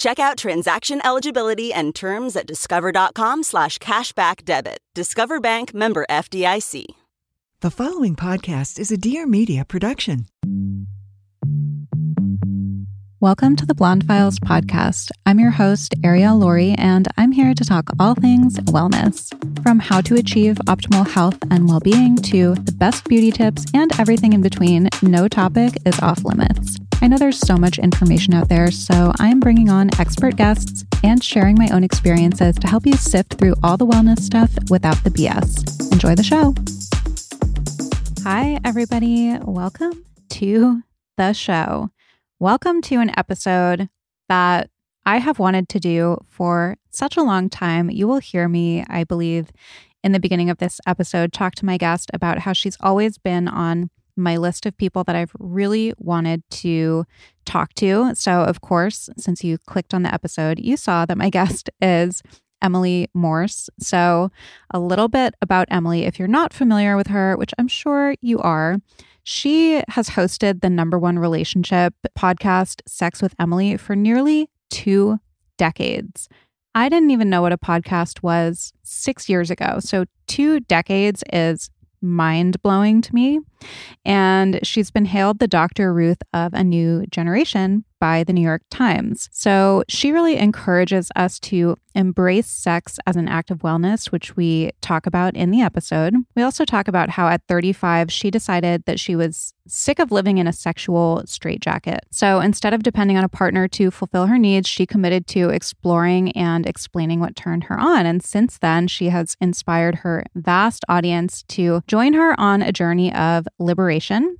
Check out transaction eligibility and terms at discover.com slash cashback debit. Discover Bank member FDIC. The following podcast is a Dear Media production. Welcome to the Blonde Files podcast. I'm your host, Ariel Laurie, and I'm here to talk all things wellness. From how to achieve optimal health and well being to the best beauty tips and everything in between, no topic is off limits. I know there's so much information out there, so I'm bringing on expert guests and sharing my own experiences to help you sift through all the wellness stuff without the BS. Enjoy the show. Hi, everybody. Welcome to the show. Welcome to an episode that I have wanted to do for such a long time. You will hear me, I believe, in the beginning of this episode, talk to my guest about how she's always been on my list of people that I've really wanted to talk to. So, of course, since you clicked on the episode, you saw that my guest is Emily Morse. So, a little bit about Emily, if you're not familiar with her, which I'm sure you are. She has hosted the number one relationship podcast, Sex with Emily, for nearly two decades. I didn't even know what a podcast was six years ago. So, two decades is mind blowing to me. And she's been hailed the Dr. Ruth of a new generation by the New York Times. So she really encourages us to embrace sex as an act of wellness, which we talk about in the episode. We also talk about how at 35, she decided that she was sick of living in a sexual straitjacket. So instead of depending on a partner to fulfill her needs, she committed to exploring and explaining what turned her on. And since then, she has inspired her vast audience to join her on a journey of liberation.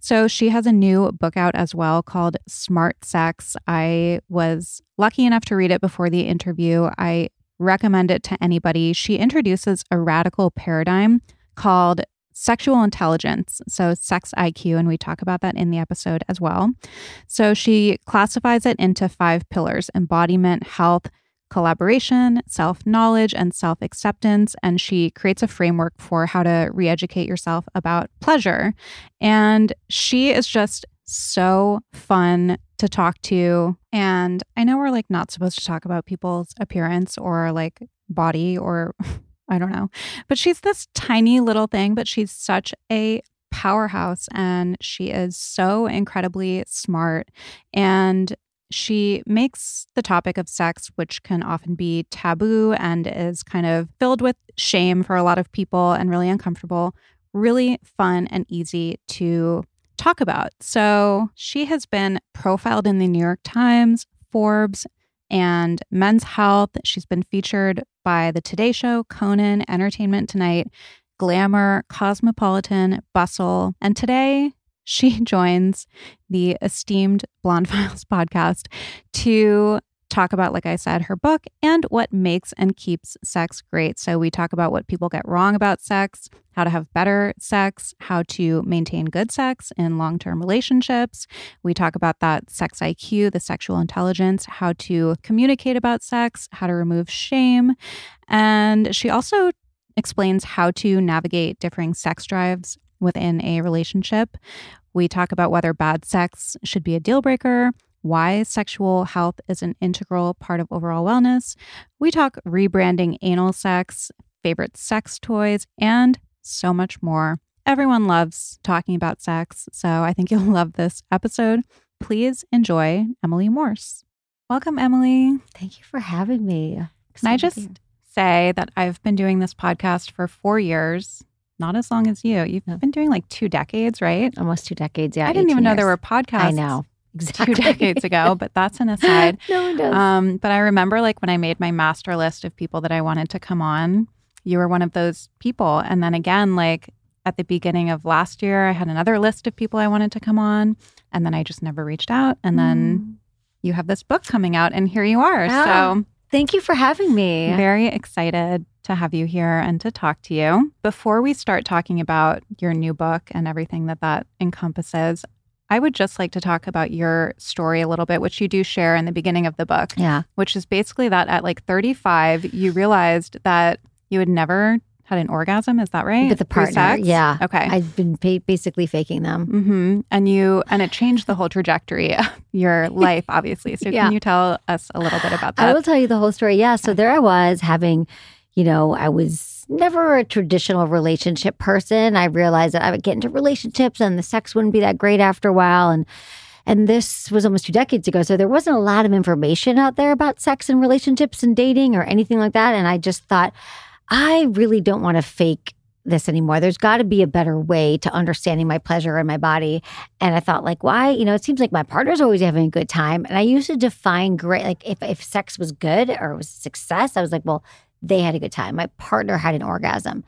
So she has a new book out as well called Smart Sex. I was lucky enough to read it before the interview. I recommend it to anybody. She introduces a radical paradigm called sexual intelligence, so sex IQ, and we talk about that in the episode as well. So she classifies it into five pillars embodiment, health, collaboration, self knowledge, and self acceptance. And she creates a framework for how to re educate yourself about pleasure. And she is just so fun to talk to. And I know we're like not supposed to talk about people's appearance or like body or I don't know, but she's this tiny little thing, but she's such a powerhouse and she is so incredibly smart. And she makes the topic of sex, which can often be taboo and is kind of filled with shame for a lot of people and really uncomfortable, really fun and easy to talk about. So she has been profiled in the New York Times, Forbes, and Men's Health. She's been featured by The Today Show, Conan, Entertainment Tonight, Glamour, Cosmopolitan, Bustle. And today she joins the esteemed Blonde Files podcast to talk about, like I said, her book and what makes and keeps sex great. So we talk about what people get wrong about sex, how to have better sex, how to maintain good sex in long term relationships. We talk about that sex IQ, the sexual intelligence, how to communicate about sex, how to remove shame. And she also explains how to navigate differing sex drives within a relationship. We talk about whether bad sex should be a deal breaker, why sexual health is an integral part of overall wellness. We talk rebranding anal sex, favorite sex toys, and so much more. Everyone loves talking about sex, so I think you'll love this episode. Please enjoy Emily Morse. Welcome, Emily. Thank you for having me. Can I just say that I've been doing this podcast for four years not as long as you. You've No. been doing like two decades, right? Almost two decades. Yeah. I didn't 18 even know there were podcasts. I know. Exactly. Two decades ago, but that's an aside. no one does. Um, but I remember like when I made my master list of people that I wanted to come on, you were one of those people. And then again, like at the beginning of last year, I had another list of people I wanted to come on. And then I just never reached out. And then you have this book coming out, and here you are. Ah, so Thank you for having me. very excited to have you here and to talk to you. Before we start talking about your new book and everything that that encompasses, I would just like to talk about your story a little bit, which you do share in the beginning of the book, Yeah. which is basically that at like 35, you realized that you had never had an orgasm. Is that right? With the partner. Yeah. Okay. I've been pa- basically faking them. hmm And you, and it changed the whole trajectory of your life, obviously. So Yeah. can you tell us a little bit about that? I will tell you the whole story. Yeah. So there I was having, you know, I was never a traditional relationship person. I realized that I would get into relationships and the sex wouldn't be that great after a while. And and this was almost two decades ago. So there wasn't a lot of information out there about sex and relationships and dating or anything like that. And I just thought, I really don't want to fake this anymore. There's got to be a better way to understanding my pleasure and my body. And I thought, like, why? You know, it seems like my partner's always having a good time. And I used to define great, like, if, if sex was good or was success, I was like, well, they had a good time. My partner had an orgasm.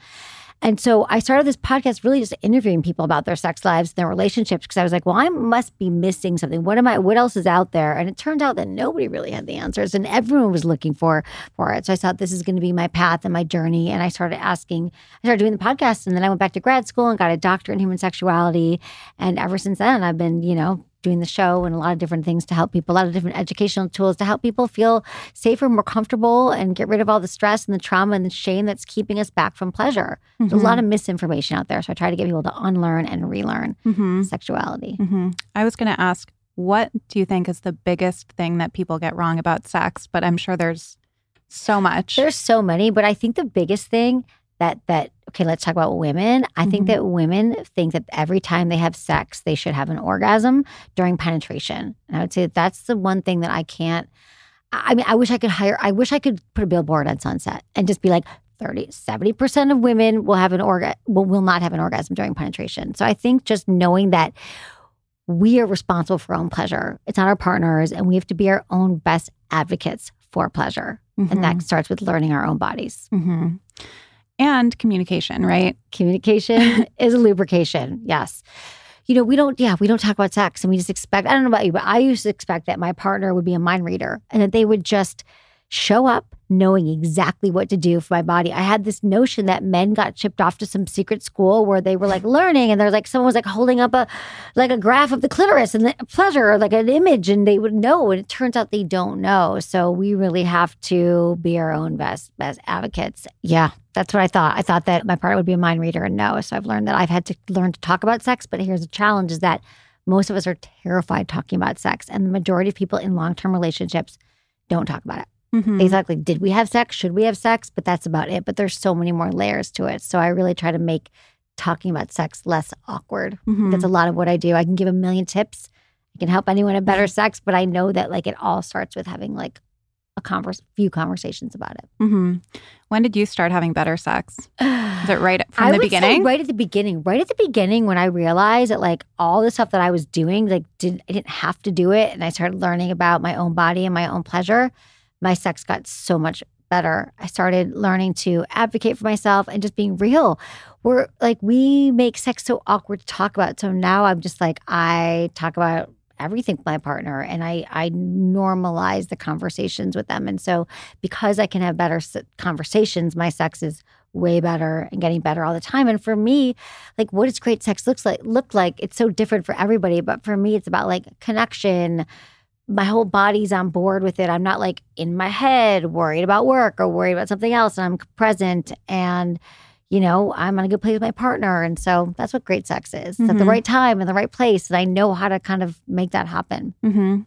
And so I started this podcast really just interviewing people about their sex lives, and their relationships, because I was like, well, I must be missing something. What am I, what else is out there? And it turned out that nobody really had the answers and everyone was looking for for it. So I thought this is going to be my path and my journey. And I started asking, I started doing the podcast and then I went back to grad school and got a doctorate in human sexuality. And ever since then, I've been, you know, doing the show and a lot of different things to help people, a lot of different educational tools to help people feel safer, more comfortable, and get rid of all the stress and the trauma and the shame that's keeping us back from pleasure. There's a lot of misinformation out there. So I try to get people to unlearn and relearn hmm sexuality. hmm I was going to ask, what do you think is the biggest thing that people get wrong about sex? But I'm sure there's so much. There's so many, but I think the biggest thing that that okay, let's talk about women. I think Mhm. that women think that every time they have sex, they should have an orgasm during penetration. And I would say that that's the one thing that I can't. I mean, I wish I could hire. I wish I could put a billboard on Sunset and just be like. 30 70% of women will have an orga will, will not have an orgasm during penetration. So I think just knowing that we are responsible for our own pleasure. It's not our partners and we have to be our own best advocates for pleasure. Mhm. And that starts with learning our own bodies. Mhm. And communication, right? Communication is a lubrication. Yes. You know, we don't, yeah, we don't talk about sex and we just expect, I don't know about you, but I used to expect that my partner would be a mind reader and that they would just show up knowing exactly what to do for my body. I had this notion that men got shipped off to some secret school where they were like learning and there's like someone was like holding up a like a graph of the clitoris and the pleasure or like an image and they would know and it turns out they don't know. So we really have to be our own best best advocates. Yeah, that's what I thought. I thought that my partner would be a mind reader and no. So I've learned that I've had to learn to talk about sex, but here's the challenge is that most of us are terrified talking about sex and the majority of people in long-term relationships don't talk about it. Mhm. They talk like, did we have sex? Should we have sex? But that's about it. But there's so many more layers to it. So I really try to make talking about sex less awkward. Mhm. That's a lot of what I do. I can give a million tips. I can help anyone have better sex, but I know that like it all starts with having like a converse, few conversations about it. Mhm. When did you start having better sex? Is it right from I the beginning? right at the beginning. Right at the beginning, when I realized that like all the stuff that I was doing, like did I didn't have to do it, and I started learning about my own body and my own pleasure. My sex got so much better. I started learning to advocate for myself and just being real. We're like we make sex so awkward to talk about. So now I'm just like I talk about everything with my partner and I I normalize the conversations with them. And so because I can have better conversations, my sex is way better and getting better all the time. And for me, like what does great sex looks like look like? It's so different for everybody. But for me, it's about like connection. My whole body's on board with it. I'm not like in my head worried about work or worried about something else. And I'm present and you know, I'm on a good place with my partner. And so that's what great sex is. It's at the Mhm. right time in the right place. And I know how to kind of make that happen. hmm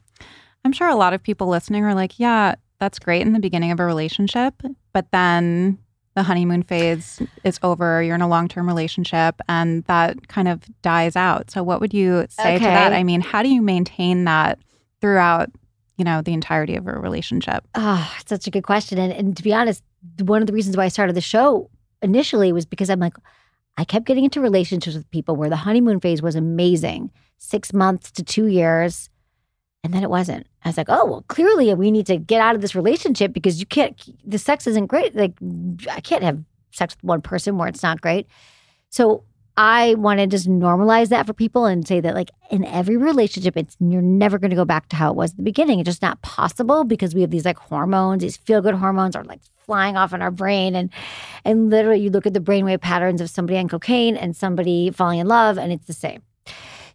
I'm sure a lot of people listening are like, yeah, that's great in the beginning of a relationship, but then the honeymoon phase is over. You're in a long term relationship and that kind of dies out. So, what would you say to that? I mean, how do you maintain that throughout, you know, the entirety of a relationship? Oh, it's such a good question. And, and to be honest, one of the reasons why I started the show initially was because I'm like, I kept getting into relationships with people where the honeymoon phase was amazing, six months to two years. And then it wasn't. I was like, oh, well, clearly we need to get out of this relationship because you can't, the sex isn't great. Like, I can't have sex with one person where it's not great. So I want to just normalize that for people and say that, like, in every relationship, it's you're never going to go back to how it was at the beginning. It's just not possible because we have these like hormones, these feel good hormones are like flying off in our brain. And, and literally, you look at the brainwave patterns of somebody on cocaine and somebody falling in love, and it's the same.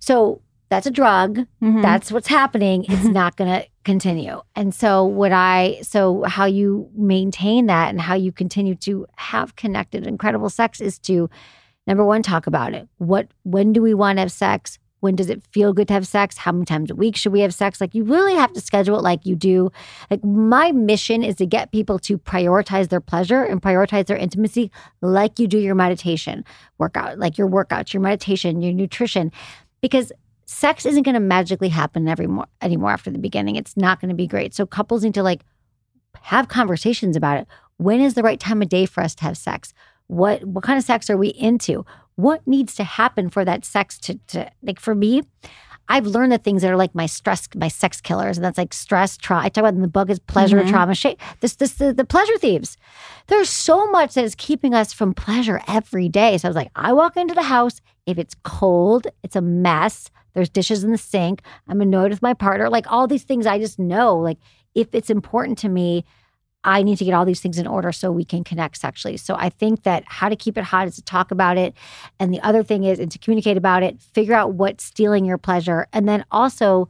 So, that's a drug. Mhm. That's what's happening. It's not going to continue. And so, what I, so how you maintain that and how you continue to have connected, incredible sex is to number one, talk about it. What, when do we want to have sex? When does it feel good to have sex? How many times a week should we have sex? Like, you really have to schedule it like you do. Like, my mission is to get people to prioritize their pleasure and prioritize their intimacy like you do your meditation workout, like your workouts, your meditation, your nutrition. Because sex isn't going to magically happen every more anymore after the beginning. It's not going to be great. So couples need to like have conversations about it. When is the right time of day for us to have sex? What what kind of sex are we into? What needs to happen for that sex to to like for me? I've learned the things that are like my stress, my sex killers, and that's like stress, trauma. I talk about in the book is pleasure, Mhm. trauma, shame. This, this, the, the pleasure thieves. There's so much that is keeping us from pleasure every day. So I was like, I walk into the house. If it's cold, it's a mess. There's dishes in the sink. I'm annoyed with my partner. Like all these things, I just know. Like if it's important to me, I need to get all these things in order so we can connect sexually. So I think that how to keep it hot is to talk about it. And the other thing is, and to communicate about it, figure out what's stealing your pleasure. And then also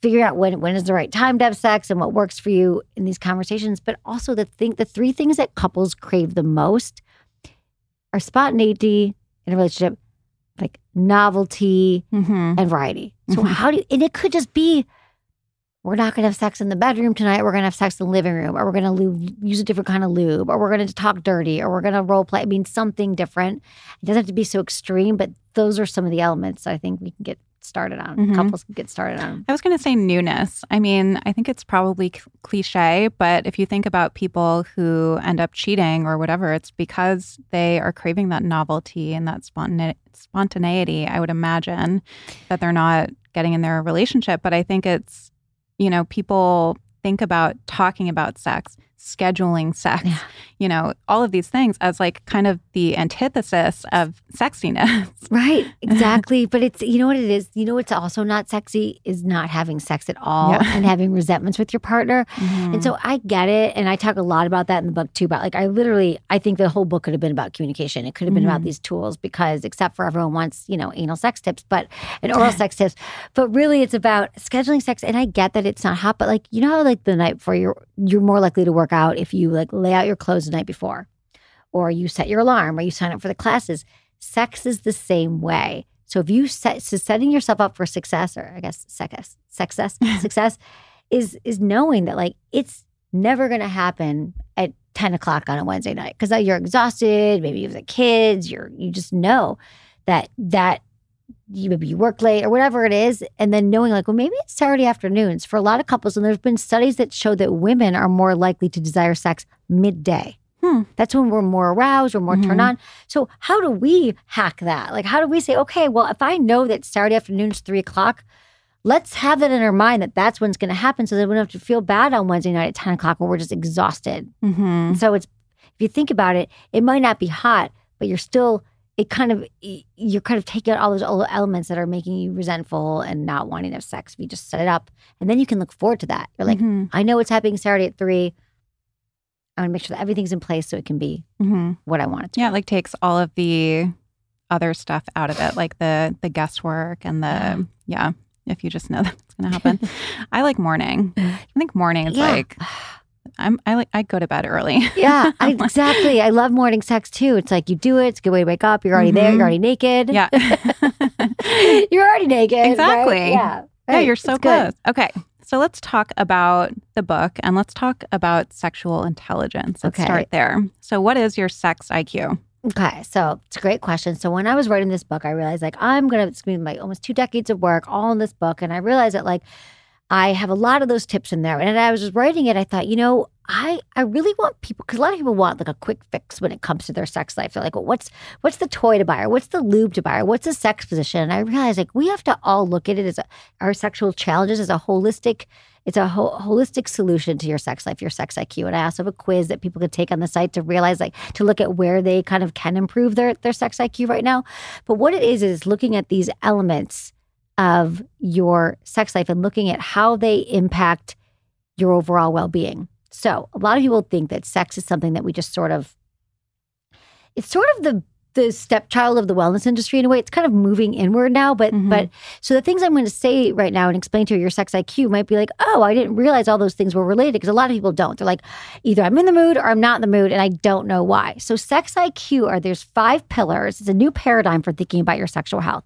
figure out when when is the right time to have sex and what works for you in these conversations. But also the thing, the three things that couples crave the most are spontaneity in a relationship, like novelty Mhm. and variety. So Mhm. how do you, and it could just be we're not going to have sex in the bedroom tonight. We're going to have sex in the living room, or we're going to use a different kind of lube, or we're going to talk dirty, or we're going to role play. I mean, something different. It doesn't have to be so extreme, but those are some of the elements I think we can get started on. Mhm. Couples can get started on. I was going to say newness. I mean, I think it's probably c- cliche, but if you think about people who end up cheating or whatever, it's because they are craving that novelty and that spontane- spontaneity. I would imagine that they're not getting in their relationship. But I think it's, you know, people think about talking about sex, scheduling sex, Yeah. you know, all of these things as like kind of the antithesis of sexiness. Right, exactly. but it's you know what it is. You know what's also not sexy is not having sex at all Yeah. and having resentments with your partner. And so I get it, and I talk a lot about that in the book too. About like I literally, I think the whole book could have been about communication. It could have been about Mhm. these tools because, except for everyone wants, you know, anal sex tips, but and oral sex tips, but really it's about scheduling sex. And I get that it's not hot, but like you know how like the night before you're you're more likely to work out if you like lay out your clothes the night before, or you set your alarm, or you sign up for the classes. Sex is the same way. So if you set so setting yourself up for success, or I guess success, success, success, is is knowing that like it's never going to happen at 10 o'clock on a Wednesday night because uh, you're exhausted. Maybe you have the kids. You're you just know that that you maybe you work late or whatever it is, and then knowing like well maybe it's Saturday afternoons for a lot of couples, and there's been studies that show that women are more likely to desire sex midday. Hmm. That's when we're more aroused or more turned Mhm. on. So how do we hack that? Like how do we say okay, well if I know that Saturday afternoon is three o'clock let's have that in our mind that that's when it's going to happen so that we don't have to feel bad on Wednesday night at 10 o'clock where we're just exhausted. hmm so it's, if you think about it, it might not be hot, but you're still, it kind of, you're kind of taking out all those elements that are making you resentful and not wanting to have sex. If you just set it up and then you can look forward to that. You're like, Mhm. I know what's happening Saturday at three. I want to make sure that everything's in place so it can be Mhm. what I want it to Yeah, it like takes all of the other stuff out of it, like the the guesswork and the Yeah. yeah. if you just know that it's gonna happen. I like morning. I think morning is Yeah. like I'm I like I go to bed early. Yeah, I, exactly. I love morning sex too. It's like you do it, it's a good way to wake up. You're already there, Mhm. you're already naked. yeah. you're already naked. Exactly. Yeah. Yeah, Right. you're so It's good. close. Okay. So let's talk about the book and let's talk about sexual intelligence. Let's Okay. start there. So what is your sex IQ? Okay, so it's a great question. So when I was writing this book, I realized like I'm gonna it's gonna be like almost two decades of work all in this book, and I realized that like I have a lot of those tips in there. And I was writing it, I thought, you know, I I really want people because a lot of people want like a quick fix when it comes to their sex life. They're like, well, what's what's the toy to buy or what's the lube to buy or what's the sex position? And I realized like we have to all look at it as a, our sexual challenges as a holistic. It's a ho- holistic solution to your sex life, your sex IQ. And I also have a quiz that people could take on the site to realize, like, to look at where they kind of can improve their their sex IQ right now. But what it is is looking at these elements of your sex life and looking at how they impact your overall well being. So, a lot of people think that sex is something that we just sort of, it's sort of the the stepchild of the wellness industry in a way. It's kind of moving inward now, but Mhm. but so the things I'm going to say right now and explain to you your sex IQ might be like, oh, I didn't realize all those things were related because a lot of people don't. They're like, either I'm in the mood or I'm not in the mood, and I don't know why. So sex IQ are there's five pillars. It's a new paradigm for thinking about your sexual health.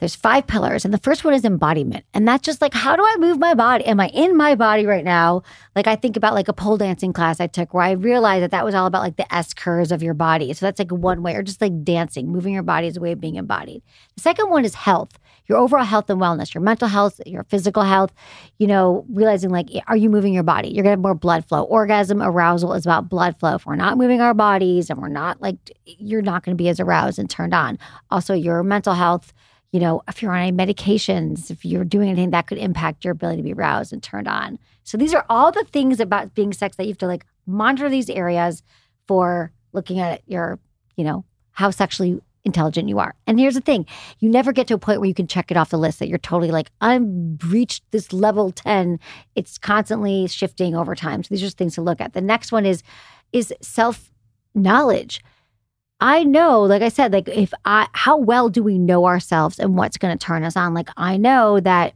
There's five pillars, and the first one is embodiment, and that's just like, how do I move my body? Am I in my body right now? Like I think about like a pole dancing class I took where I realized that that was all about like the S curves of your body. So that's like one way, or just like dancing, moving your body is a way of being embodied. The second one is health, your overall health and wellness, your mental health, your physical health. You know, realizing like, are you moving your body? You're gonna have more blood flow. Orgasm, arousal is about blood flow. If we're not moving our bodies and we're not like, you're not gonna be as aroused and turned on. Also, your mental health you know, if you're on any medications, if you're doing anything that could impact your ability to be aroused and turned on. So these are all the things about being sex that you have to like monitor these areas for looking at your, you know, how sexually intelligent you are. And here's the thing, you never get to a point where you can check it off the list that you're totally like, I've reached this level 10. It's constantly shifting over time. So these are just things to look at. The next one is is self knowledge. I know, like I said, like if I, how well do we know ourselves and what's going to turn us on? Like I know that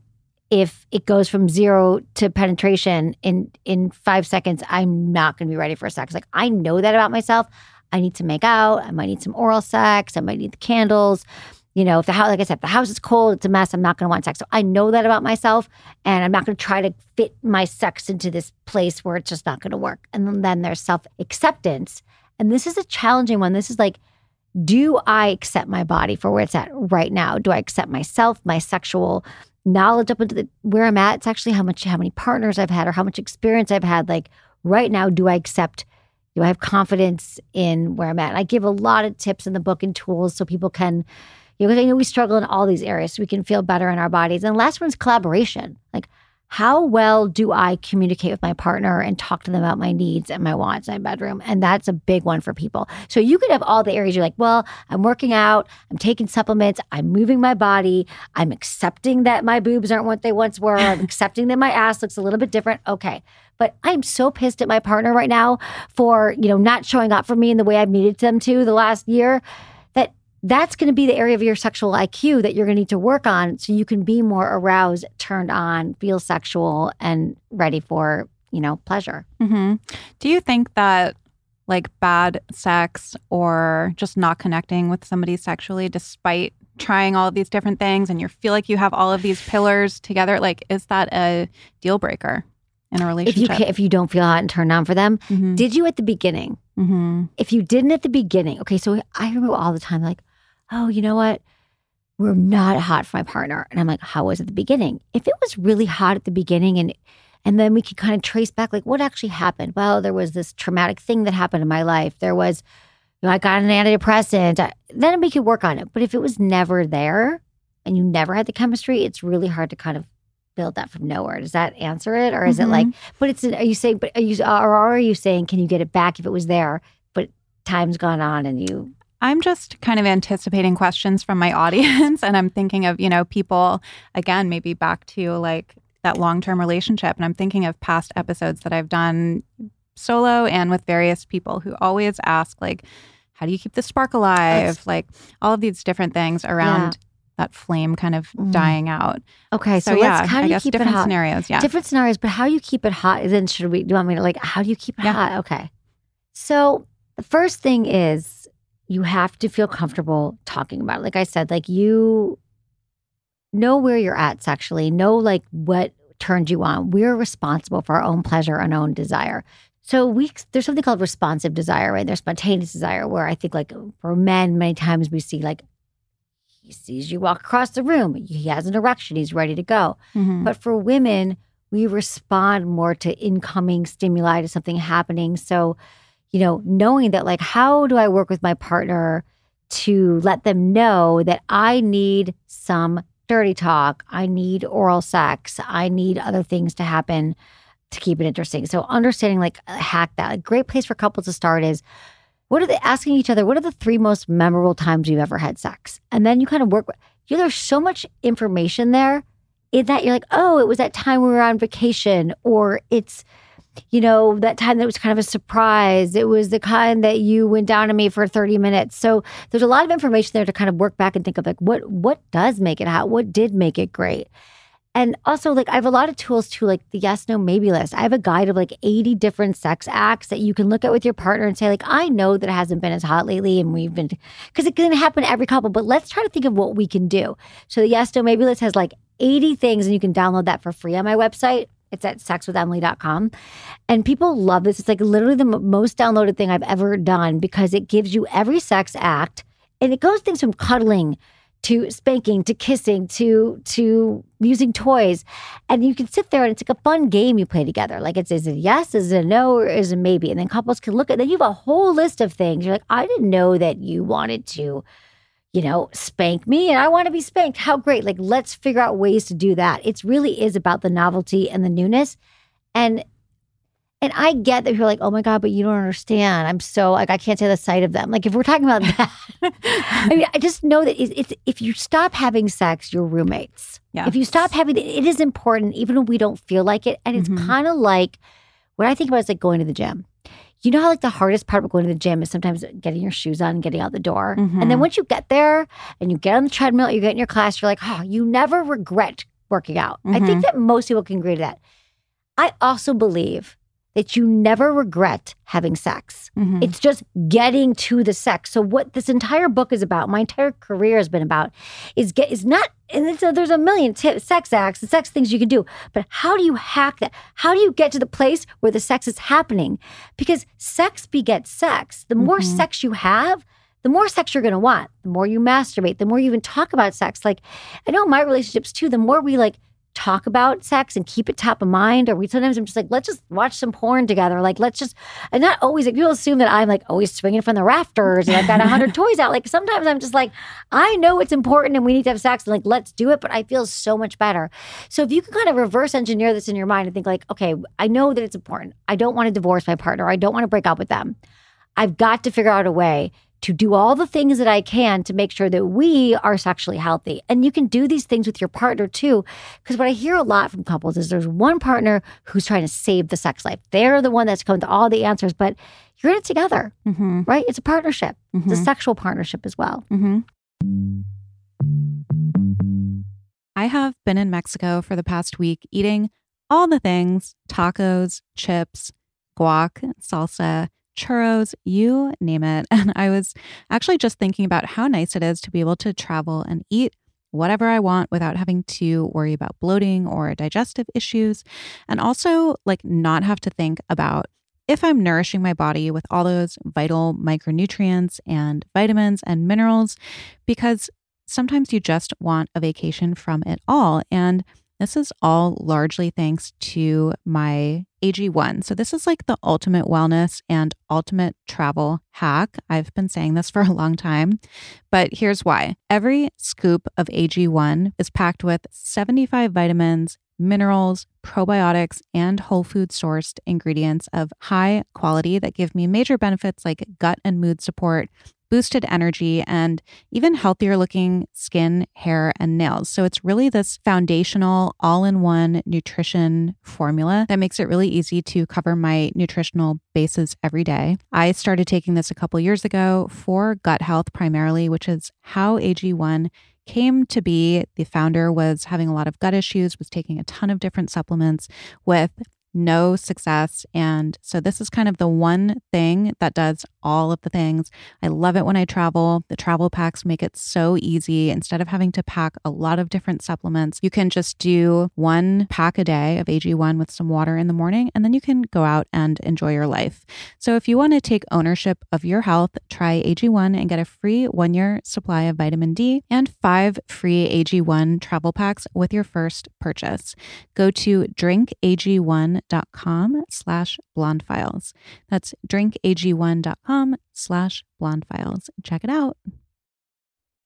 if it goes from zero to penetration in in five seconds, I'm not going to be ready for sex. Like I know that about myself. I need to make out. I might need some oral sex. I might need the candles. You know, if the house, like I said, if the house is cold, it's a mess. I'm not going to want sex. So I know that about myself, and I'm not going to try to fit my sex into this place where it's just not going to work. And then, there's self acceptance. And this is a challenging one. This is like, do I accept my body for where it's at right now? Do I accept myself, my sexual knowledge up into the, where I'm at? It's actually how much, how many partners I've had or how much experience I've had. Like right now, do I accept? Do I have confidence in where I'm at? And I give a lot of tips in the book and tools so people can, you know, I know we struggle in all these areas, so we can feel better in our bodies. And the last one's collaboration. Like, how well do I communicate with my partner and talk to them about my needs and my wants in my bedroom? And that's a big one for people. So you could have all the areas you're like, well, I'm working out, I'm taking supplements, I'm moving my body, I'm accepting that my boobs aren't what they once were, I'm accepting that my ass looks a little bit different. Okay. But I'm so pissed at my partner right now for, you know, not showing up for me in the way I've needed them to the last year that's going to be the area of your sexual IQ that you're going to need to work on so you can be more aroused, turned on, feel sexual, and ready for, you know, pleasure. hmm Do you think that like bad sex or just not connecting with somebody sexually despite trying all of these different things and you feel like you have all of these pillars together, like is that a deal breaker in a relationship. If you if you don't feel hot and turned on for them, Mhm. did you at the beginning? Mhm. If you didn't at the beginning, okay, so I remember all the time like, oh, you know what? We're not hot for my partner. And I'm like, how was it at the beginning? If it was really hot at the beginning and and then we could kind of trace back like what actually happened. Well, there was this traumatic thing that happened in my life. There was, you know, I got an antidepressant. I- Then we could work on it. But if it was never there and you never had the chemistry, it's really hard to kind of build that from nowhere. Does that answer it? Or is it like, mm-hmm. but it's, are you saying, but are you, or are you saying, can you get it back if it was there, but time's gone on and you, I'm just kind of anticipating questions from my audience and I'm thinking of, you know, people again, maybe back to like that long-term relationship and I'm thinking of past episodes that I've done solo and with various people who always ask like how do you keep the spark alive? like all of these different things around that flame kind of Mm. dying out. okay, so, So, yeah, let's, how do you keep it different hot? scenarios. Yeah. Different scenarios, but how you keep it hot? Then should we, do you want me to like, how do you keep it Yeah. hot? Okay. So the first thing is you have to feel comfortable talking about it. Like I said, like you know where you're at sexually, know like what turned you on. We're responsible for our own pleasure and own desire. So we there's something called responsive desire, right? There's spontaneous desire where I think like for men, many times we see like he sees you walk across the room. He has an erection. He's ready to go. Mhm. But for women, we respond more to incoming stimuli to something happening. So, you know, knowing that, like, how do I work with my partner to let them know that I need some dirty talk, I need oral sex, I need other things to happen to keep it interesting. So, understanding, like, a hack that a great place for couples to start is what are they asking each other? What are the three most memorable times you've ever had sex? And then you kind of work. You know, there's so much information there in that you're like, oh, it was that time we were on vacation, or it's, you know, that time that was kind of a surprise. It was the kind that you went down to me for 30 minutes. So there's a lot of information there to kind of work back and think of like what what does make it hot? What did make it great? And also, like, I have a lot of tools too, like the yes, no, maybe list. I have a guide of like 80 different sex acts that you can look at with your partner and say, like, I know that it hasn't been as hot lately and we've been, because it can happen to every couple, but let's try to think of what we can do. So the yes, no, maybe list has like 80 things and you can download that for free on my website. It's at sexwithemily.com. And people love this. It's like literally the most downloaded thing I've ever done because it gives you every sex act and it goes things from cuddling to spanking to kissing to to using toys. And you can sit there and it's like a fun game you play together. Like it's is it yes? Is it a no? Or is it maybe? And then couples can look at then you have a whole list of things. You're like i didn't know that you wanted to you know spank me and i want to be spanked how great like let's figure out ways to do that it really is about the novelty and the newness and and I get that people are like, oh my God, but you don't understand. I'm so like, I can't say the sight of them. Like, if we're talking about that, I mean, I just know that it's, it's if you stop having sex, you're roommates. Yeah. If you stop having it, is important, even when we don't feel like it. And it's Mhm. kind of like what I think about is like going to the gym. You know how like the hardest part of going to the gym is sometimes getting your shoes on and getting out the door. And then Mhm. once you get there and you get on the treadmill, you get in your class, you're like, oh, you never regret working out. I think that most people can agree to that. I also believe that you never regret having sex. Mhm. It's just getting to the sex. So what this entire book is about, my entire career has been about, is get is not. And it's a, there's a million t- sex acts and sex things you can do, but how do you hack that? How do you get to the place where the sex is happening? Because sex begets sex. The more Mhm. sex you have. The more sex you're gonna want, the more you masturbate, the more you even talk about sex. Like, I know in my relationships too, the more we like talk about sex and keep it top of mind, or we sometimes I'm just like, let's just watch some porn together. Like, let's just, and not always, like, people assume that I'm like always swinging from the rafters and I've got a hundred toys out. Like, sometimes I'm just like, I know it's important and we need to have sex and like, let's do it, but I feel so much better. So if you can kind of reverse engineer this in your mind and think, like, okay, I know that it's important. I don't want to divorce my partner. I don't want to break up with them. I've got to figure out a way to do all the things that I can to make sure that we are sexually healthy. And you can do these things with your partner too. Because what I hear a lot from couples is there's one partner who's trying to save the sex life. They're the one that's coming to all the answers, but you're in it together, Mhm. right? It's a partnership. It's a Mhm. sexual partnership as well. Mm-hmm. I have been in Mexico for the past week eating all the things tacos, chips, guac, salsa, churros, you name it. And I was actually just thinking about how nice it is to be able to travel and eat whatever I want without having to worry about bloating or digestive issues. And also, like, not have to think about if I'm nourishing my body with all those vital micronutrients and vitamins and minerals, because sometimes you just want a vacation from it all. And this is all largely thanks to my AG1. So, this is like the ultimate wellness and ultimate travel hack. I've been saying this for a long time, but here's why. Every scoop of AG1 is packed with 75 vitamins, minerals, probiotics, and whole food sourced ingredients of high quality that give me major benefits like gut and mood support, boosted energy, and even healthier looking skin, hair, and nails. So it's really this foundational, all in one nutrition formula that makes it really easy to cover my nutritional bases every day. I started taking this a couple years ago for gut health primarily, which is how AG1 came to be. The founder was having a lot of gut issues, was taking a ton of different supplements with no success. And so this is kind of the one thing that does all of the things. I love it when I travel. The travel packs make it so easy. Instead of having to pack a lot of different supplements, you can just do one pack a day of AG1 with some water in the morning, and then you can go out and enjoy your life. So if you want to take ownership of your health, try AG1 and get a free one year supply of vitamin D and five free AG1 travel packs with your first purchase. Go to drinkag1.com slash blondefiles. That's drinkag1.com slash blondefiles. Check it out.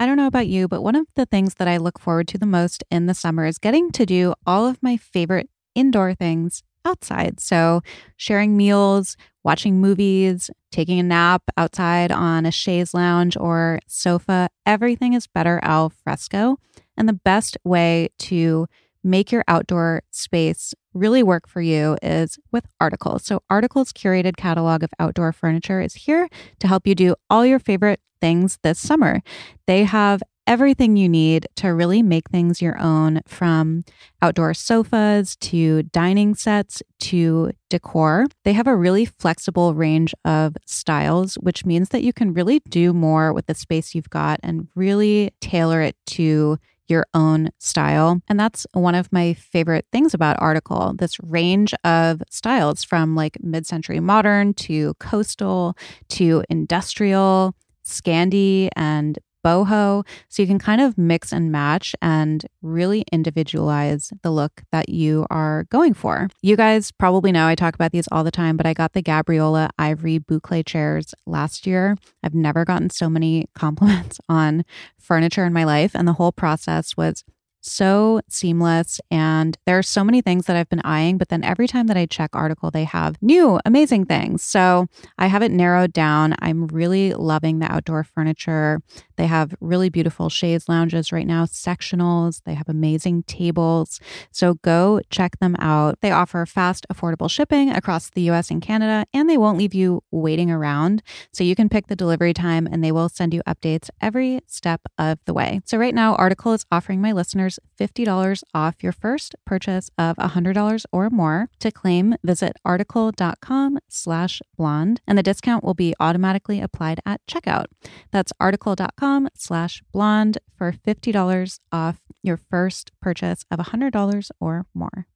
I don't know about you, but one of the things that I look forward to the most in the summer is getting to do all of my favorite indoor things outside. So, sharing meals, watching movies, taking a nap outside on a chaise lounge or sofa, everything is better al fresco. And the best way to make your outdoor space really work for you is with Articles. So, Articles' curated catalog of outdoor furniture is here to help you do all your favorite things this summer. They have everything you need to really make things your own from outdoor sofas to dining sets to decor. They have a really flexible range of styles, which means that you can really do more with the space you've got and really tailor it to your own style. And that's one of my favorite things about Article this range of styles from like mid century modern to coastal to industrial, Scandi, and boho. So you can kind of mix and match and really individualize the look that you are going for. You guys probably know I talk about these all the time, but I got the Gabriola Ivory Boucle chairs last year. I've never gotten so many compliments on furniture in my life, and the whole process was so seamless. And there are so many things that I've been eyeing, but then every time that I check article, they have new amazing things. So I have it narrowed down. I'm really loving the outdoor furniture. They have really beautiful chaise lounges right now, sectionals. They have amazing tables. So go check them out. They offer fast, affordable shipping across the US and Canada, and they won't leave you waiting around. So you can pick the delivery time and they will send you updates every step of the way. So right now, Article is offering my listeners $50 off your first purchase of $100 or more. To claim, visit article.com slash blonde, and the discount will be automatically applied at checkout. That's article.com slash blonde for $50 off your first purchase of $100 or more.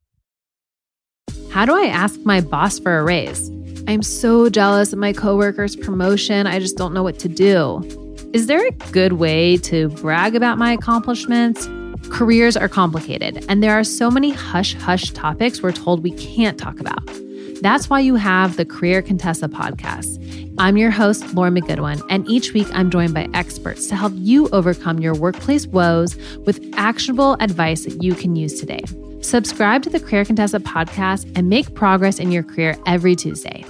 How do I ask my boss for a raise? I'm so jealous of my coworker's promotion. I just don't know what to do. Is there a good way to brag about my accomplishments? Careers are complicated, and there are so many hush hush topics we're told we can't talk about. That's why you have the Career Contessa podcast. I'm your host, Lauren McGoodwin, and each week I'm joined by experts to help you overcome your workplace woes with actionable advice that you can use today. Subscribe to the Career Contessa podcast and make progress in your career every Tuesday.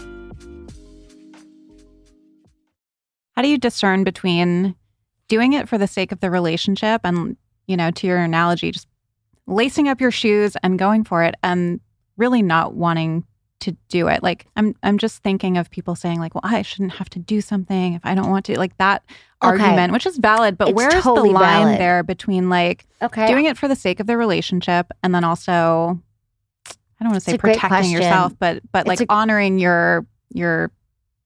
How do you discern between doing it for the sake of the relationship and, you know, to your analogy, just lacing up your shoes and going for it and really not wanting to do it. Like I'm I'm just thinking of people saying like, well, I shouldn't have to do something if I don't want to. Like that okay. argument, which is valid, but it's where's totally the line valid. there between like Okay. doing it for the sake of the relationship and then also I don't want to say It's a great protecting yourself, but but It's like a- honoring your your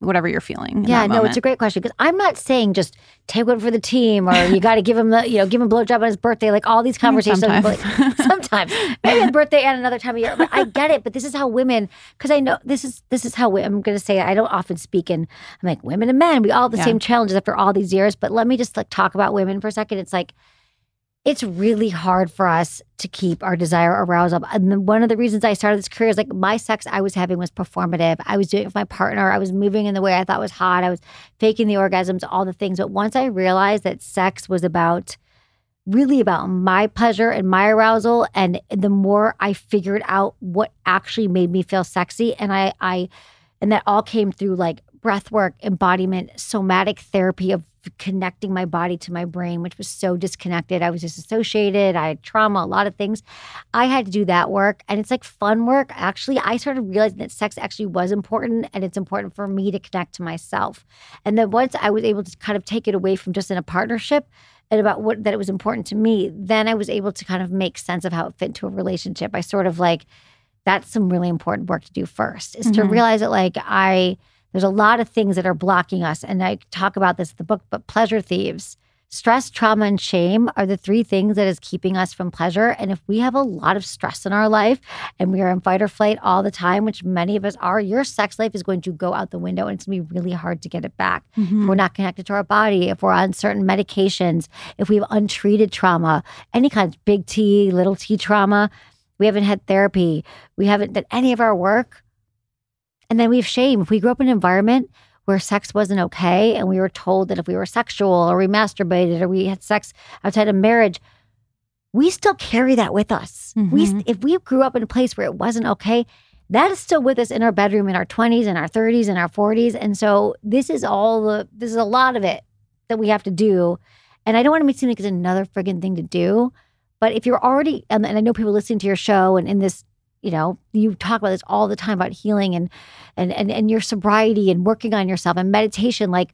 whatever you're feeling. in yeah, no, moment. it's a great question because I'm not saying just take one for the team or you got to give him the, you know, give him a blowjob on his birthday. Like all these conversations. Sometimes. Like, sometimes, maybe his birthday and another time of year. But I get it. But this is how women, because I know this is this is how we, I'm going to say. I don't often speak in. I'm like women and men. We all have the Yeah. same challenges after all these years. But let me just like talk about women for a second. It's like it's really hard for us to keep our desire arousal. And one of the reasons I started this career is like my sex I was having was performative. I was doing it with my partner. I was moving in the way I thought was hot. I was faking the orgasms, all the things. But once I realized that sex was about really about my pleasure and my arousal, and the more I figured out what actually made me feel sexy, and I, I, and that all came through like breath work, embodiment, somatic therapy of connecting my body to my brain, which was so disconnected. I was disassociated. I had trauma, a lot of things. I had to do that work. And it's like fun work. Actually, I started realizing that sex actually was important and it's important for me to connect to myself. And then once I was able to kind of take it away from just in a partnership and about what that it was important to me, then I was able to kind of make sense of how it fit into a relationship. I sort of like, that's some really important work to do first is to Mhm. realize that like I there's a lot of things that are blocking us. And I talk about this in the book, but pleasure thieves. Stress, trauma, and shame are the three things that is keeping us from pleasure. And if we have a lot of stress in our life and we are in fight or flight all the time, which many of us are, your sex life is going to go out the window and it's going to be really hard to get it back. If we're mm-hmm. not connected to our body, if we're on certain medications, if we have untreated trauma, any kind of big T, little t trauma, we haven't had therapy, we haven't done any of our work. And then we have shame. If we grew up in an environment where sex wasn't okay and we were told that if we were sexual or we masturbated or we had sex outside of marriage, we still carry that with us. We Mhm. if we grew up in a place where it wasn't okay, that is still with us in our bedroom in our 20s and our 30s and our 40s. And so this is all the this is a lot of it that we have to do. And I don't want to make it seem like it's another friggin' thing to do. But if you're already and, and I know people listening to your show and in this, you know, you talk about this all the time about healing and and and and your sobriety and working on yourself and meditation, like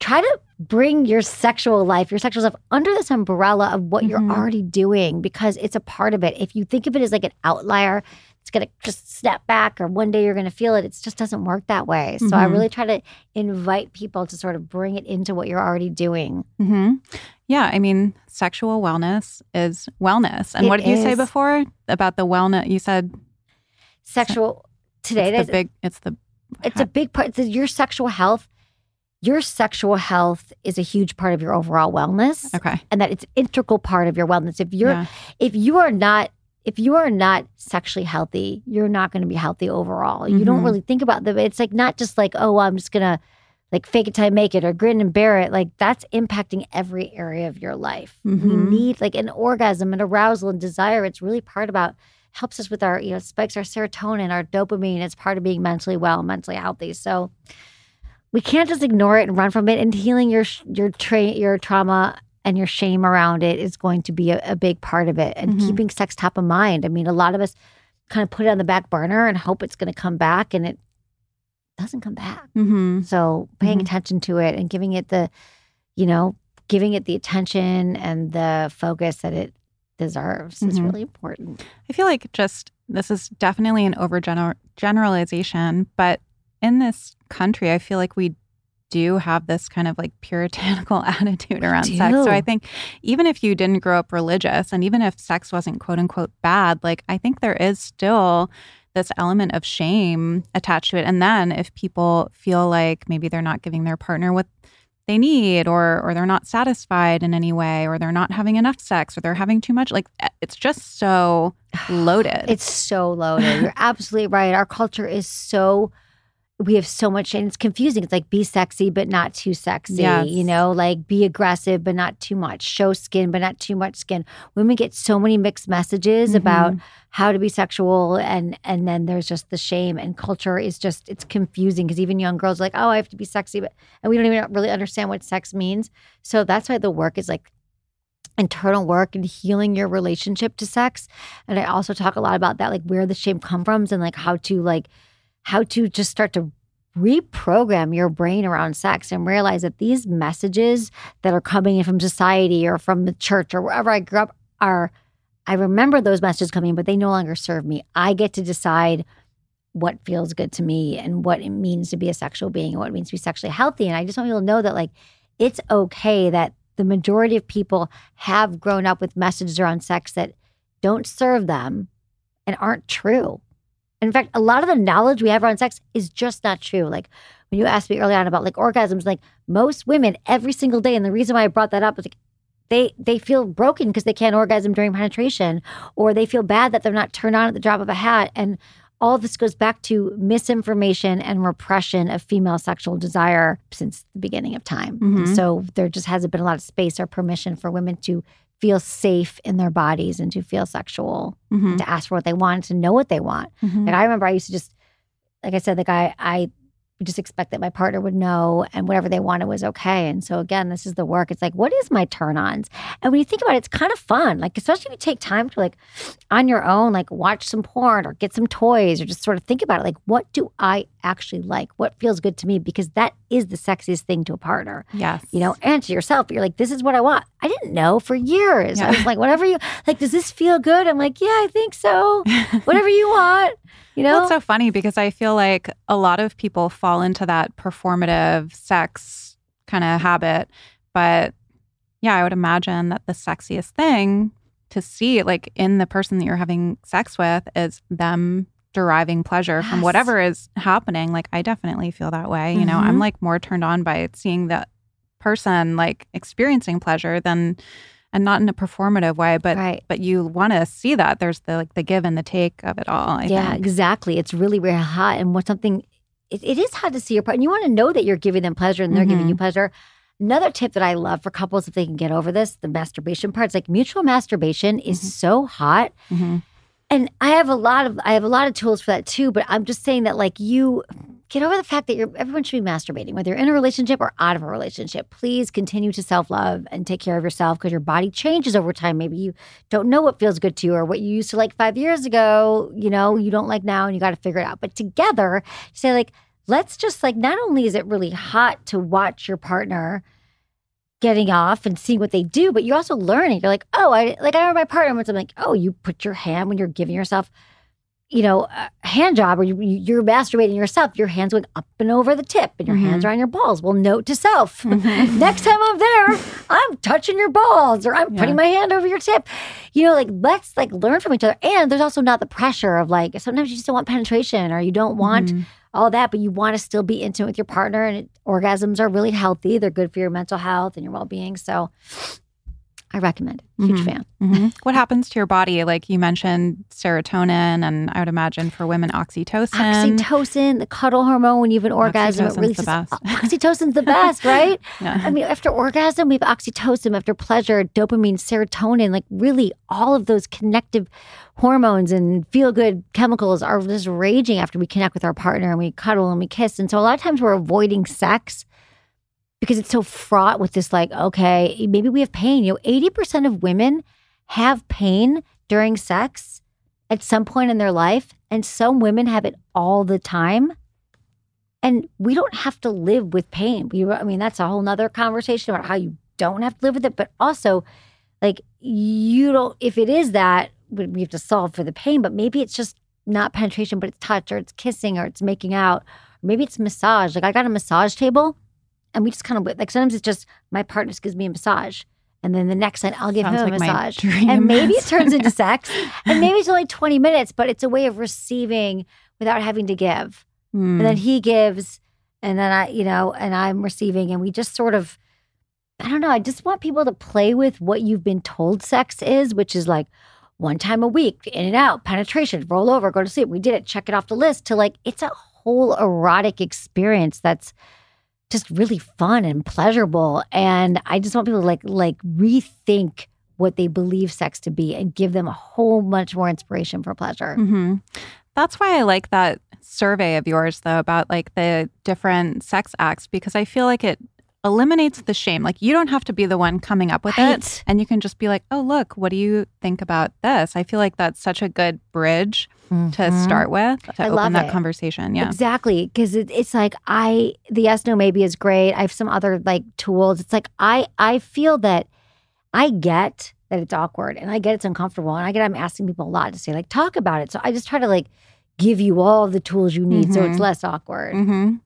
try to bring your sexual life, your sexual stuff under this umbrella of what you're Mhm. already doing because it's a part of it. If you think of it as like an outlier, it's going to just snap back or one day you're going to feel it. It just doesn't work that way. So I Mhm. really try to invite people to sort of bring it into what you're already doing. hmm Yeah, I mean, sexual wellness is wellness. And It what did you say before about the wellness? You said Sexual today, it's the big. It's the. it's a big part. It's your sexual health. Your sexual health is a huge part of your overall wellness. okay. and that it's an integral part of your wellness. If you're Yeah. if you are not if you are not sexually healthy, you're not going to be healthy overall. You don't Mhm. really think about the it's like not just like, oh, I'm just going to like fake it till I make it or grin and bear it. Like that's impacting every area of your life. We Mhm. need like an orgasm and arousal and desire. It's really part about helps us with our, you know, spikes our serotonin, our dopamine. It's part of being mentally well, mentally healthy. So we can't just ignore it and run from it. And healing your your tra- your trauma and your shame around it is going to be a, a big part of it. And Mhm. keeping sex top of mind. I mean, a lot of us kind of put it on the back burner and hope it's going to come back, and it doesn't come back. hmm So paying Mhm. attention to it and giving it the, you know, giving it the attention and the focus that it deserves is Mhm. really important. I feel like just this is definitely an overgeneralization, but in this country, I feel like we do have this kind of like puritanical attitude around sex. So. I think even if you didn't grow up religious and even if sex wasn't quote unquote bad, like I think there is still this element of shame attached to it. And then if people feel like maybe they're not giving their partner what they need or or they're not satisfied in any way or they're not having enough sex or they're having too much like eh, it's just so loaded. It's so loaded. You're absolutely right. Our culture is so we have so much and it's confusing. It's like be sexy but not too sexy. Yes. You know, like be aggressive but not too much. Show skin but not too much skin. Women get so many mixed messages mm-hmm. about how to be sexual and and then there's just the shame and culture is just it's confusing because even young girls are like, "Oh, I have to be sexy," but and we don't even really understand what sex means. So that's why the work is like internal work and healing your relationship to sex. And I also talk a lot about that, like where the shame comes from and like how to like how to just start to reprogram your brain around sex and realize that these messages that are coming in from society or from the church or wherever I grew up are I remember those messages coming, but they no longer serve me. I get to decide what feels good to me and what it means to be a sexual being and what it means to be sexually healthy. And I just want people to know that like it's okay that the majority of people have grown up with messages around sex that don't serve them and aren't true. In fact, a lot of the knowledge we have around sex is just not true. Like when you asked me early on about like orgasms, like most women every single day, and the reason why I brought that up is like they they feel broken because they can't orgasm during penetration, or they feel bad that they're not turned on at the drop of a hat. And all this goes back to misinformation and repression of female sexual desire since the beginning of time. Mhm. so there just hasn't been a lot of space or permission for women to feel safe in their bodies and to feel sexual, Mhm. to ask for what they want, to know what they want. Mhm. Like I remember I used to just, like I said, like I, I would just expect that my partner would know and whatever they wanted was okay. And so again, this is the work. It's like, what is my turn ons? And when you think about it, it's kind of fun. Like, especially if you take time to like on your own, like watch some porn or get some toys or just sort of think about it. Like, what do I actually like? What feels good to me? Because that is the sexiest thing to a partner yes. you know, and to yourself. You're like, this is what I want. I didn't know for years. I was like, whatever you like, does this feel good? I'm like, yeah, I think so. Whatever you want. You know? Well, it's so funny because I feel like a lot of people fall into that performative sex kind of habit. But yeah, I would imagine that the sexiest thing to see, like in the person that you're having sex with, is them deriving pleasure from whatever is happening. Like, I definitely feel that way. You know, I'm Mhm. like more turned on by seeing the person like experiencing pleasure than, and not in a performative way, but right. but you want to see that there's the like the give and the take of it all. I yeah, think. exactly. It's really, really hot. And what something, it, it is hot to see your partner. And you want to know that you're giving them pleasure and they're giving Mhm. you pleasure. Another tip that I love for couples, if they can get over this, the masturbation part, it's like mutual masturbation is Mhm. so hot. Mhm. And I have a lot of I have a lot of tools for that too, but I'm just saying that like you get over the fact that you're everyone should be masturbating, whether you're in a relationship or out of a relationship. Please continue to self-love and take care of yourself because your body changes over time. Maybe you don't know what feels good to you or what you used to like five years ago, you know, you don't like now and you got to figure it out. But together, say like, let's just like not only is it really hot to watch your partner getting off and seeing what they do, but you're also learning. You're like, oh, I like I remember my partner once. I'm like, oh, you put your hand when you're giving yourself, you know, a hand job or you, you're masturbating yourself. Your hands going up and over the tip, and your hands are on your balls. Well, note to self: next time I'm there, I'm touching your balls or I'm Yeah. putting my hand over your tip. You know, like let's like learn from each other. And there's also not the pressure of like sometimes you just don't want penetration or you don't want Mhm. all that, but you want to still be intimate with your partner. And it, orgasms are really healthy. They're good for your mental health and your well being. So I recommend it. Huge Mhm. fan. Mhm. What happens to your body? Like you mentioned serotonin, and I would imagine for women, oxytocin. Oxytocin, the cuddle hormone, when you have an orgasm, it Oxytocin's releases. the best. Oxytocin's the best, right? Yeah. I mean, after orgasm, we have oxytocin. After pleasure, dopamine, serotonin, like really all of those connective hormones and feel good chemicals are just raging after we connect with our partner and we cuddle and we kiss. And so a lot of times we're avoiding sex because it's so fraught with this, like, okay, maybe we have pain. You know, 80% of women have pain during sex at some point in their life. And some women have it all the time. And we don't have to live with pain. We, I mean, that's a whole nother conversation about how you don't have to live with it. But also, like, you don't, if it is that, we have to solve for the pain, but maybe it's just not penetration, but it's touch or it's kissing or it's making out. Or maybe it's massage. Like, I got a massage table and we just kind of, like, sometimes it's just my partner just gives me a massage. And then the next night, I'll give Sounds him a like my massage. And maybe it turns into sex. And maybe it's only 20 minutes, but it's a way of receiving without having to give Mm. and then he gives and then i you know and i'm receiving and we just sort of i don't know i just want people to play with what you've been told sex is which is like one time a week in and out penetration roll over go to sleep we did it check it off the list to like it's a whole erotic experience that's just really fun and pleasurable. And i just want people to like like rethink what they believe sex to be and give them a whole much more inspiration for pleasure. Hmm That's why I like that survey of yours, though, about like the different sex acts, because I feel like it eliminates the shame. Like you don't have to be the one coming up with it, and you can just be like, "Oh, look, what do you think about this?" I feel like that's such a good bridge to Mhm. start with to I open love that it. conversation. Yeah. Exactly. Because it, it's like I the yes no maybe is great. I have some other like tools. It's like I I feel that I get that it's awkward and I get it's uncomfortable and I get I'm asking people a lot to say like talk about it. So I just try to like give you all the tools you need so it's Mhm. less awkward. Mm-hmm.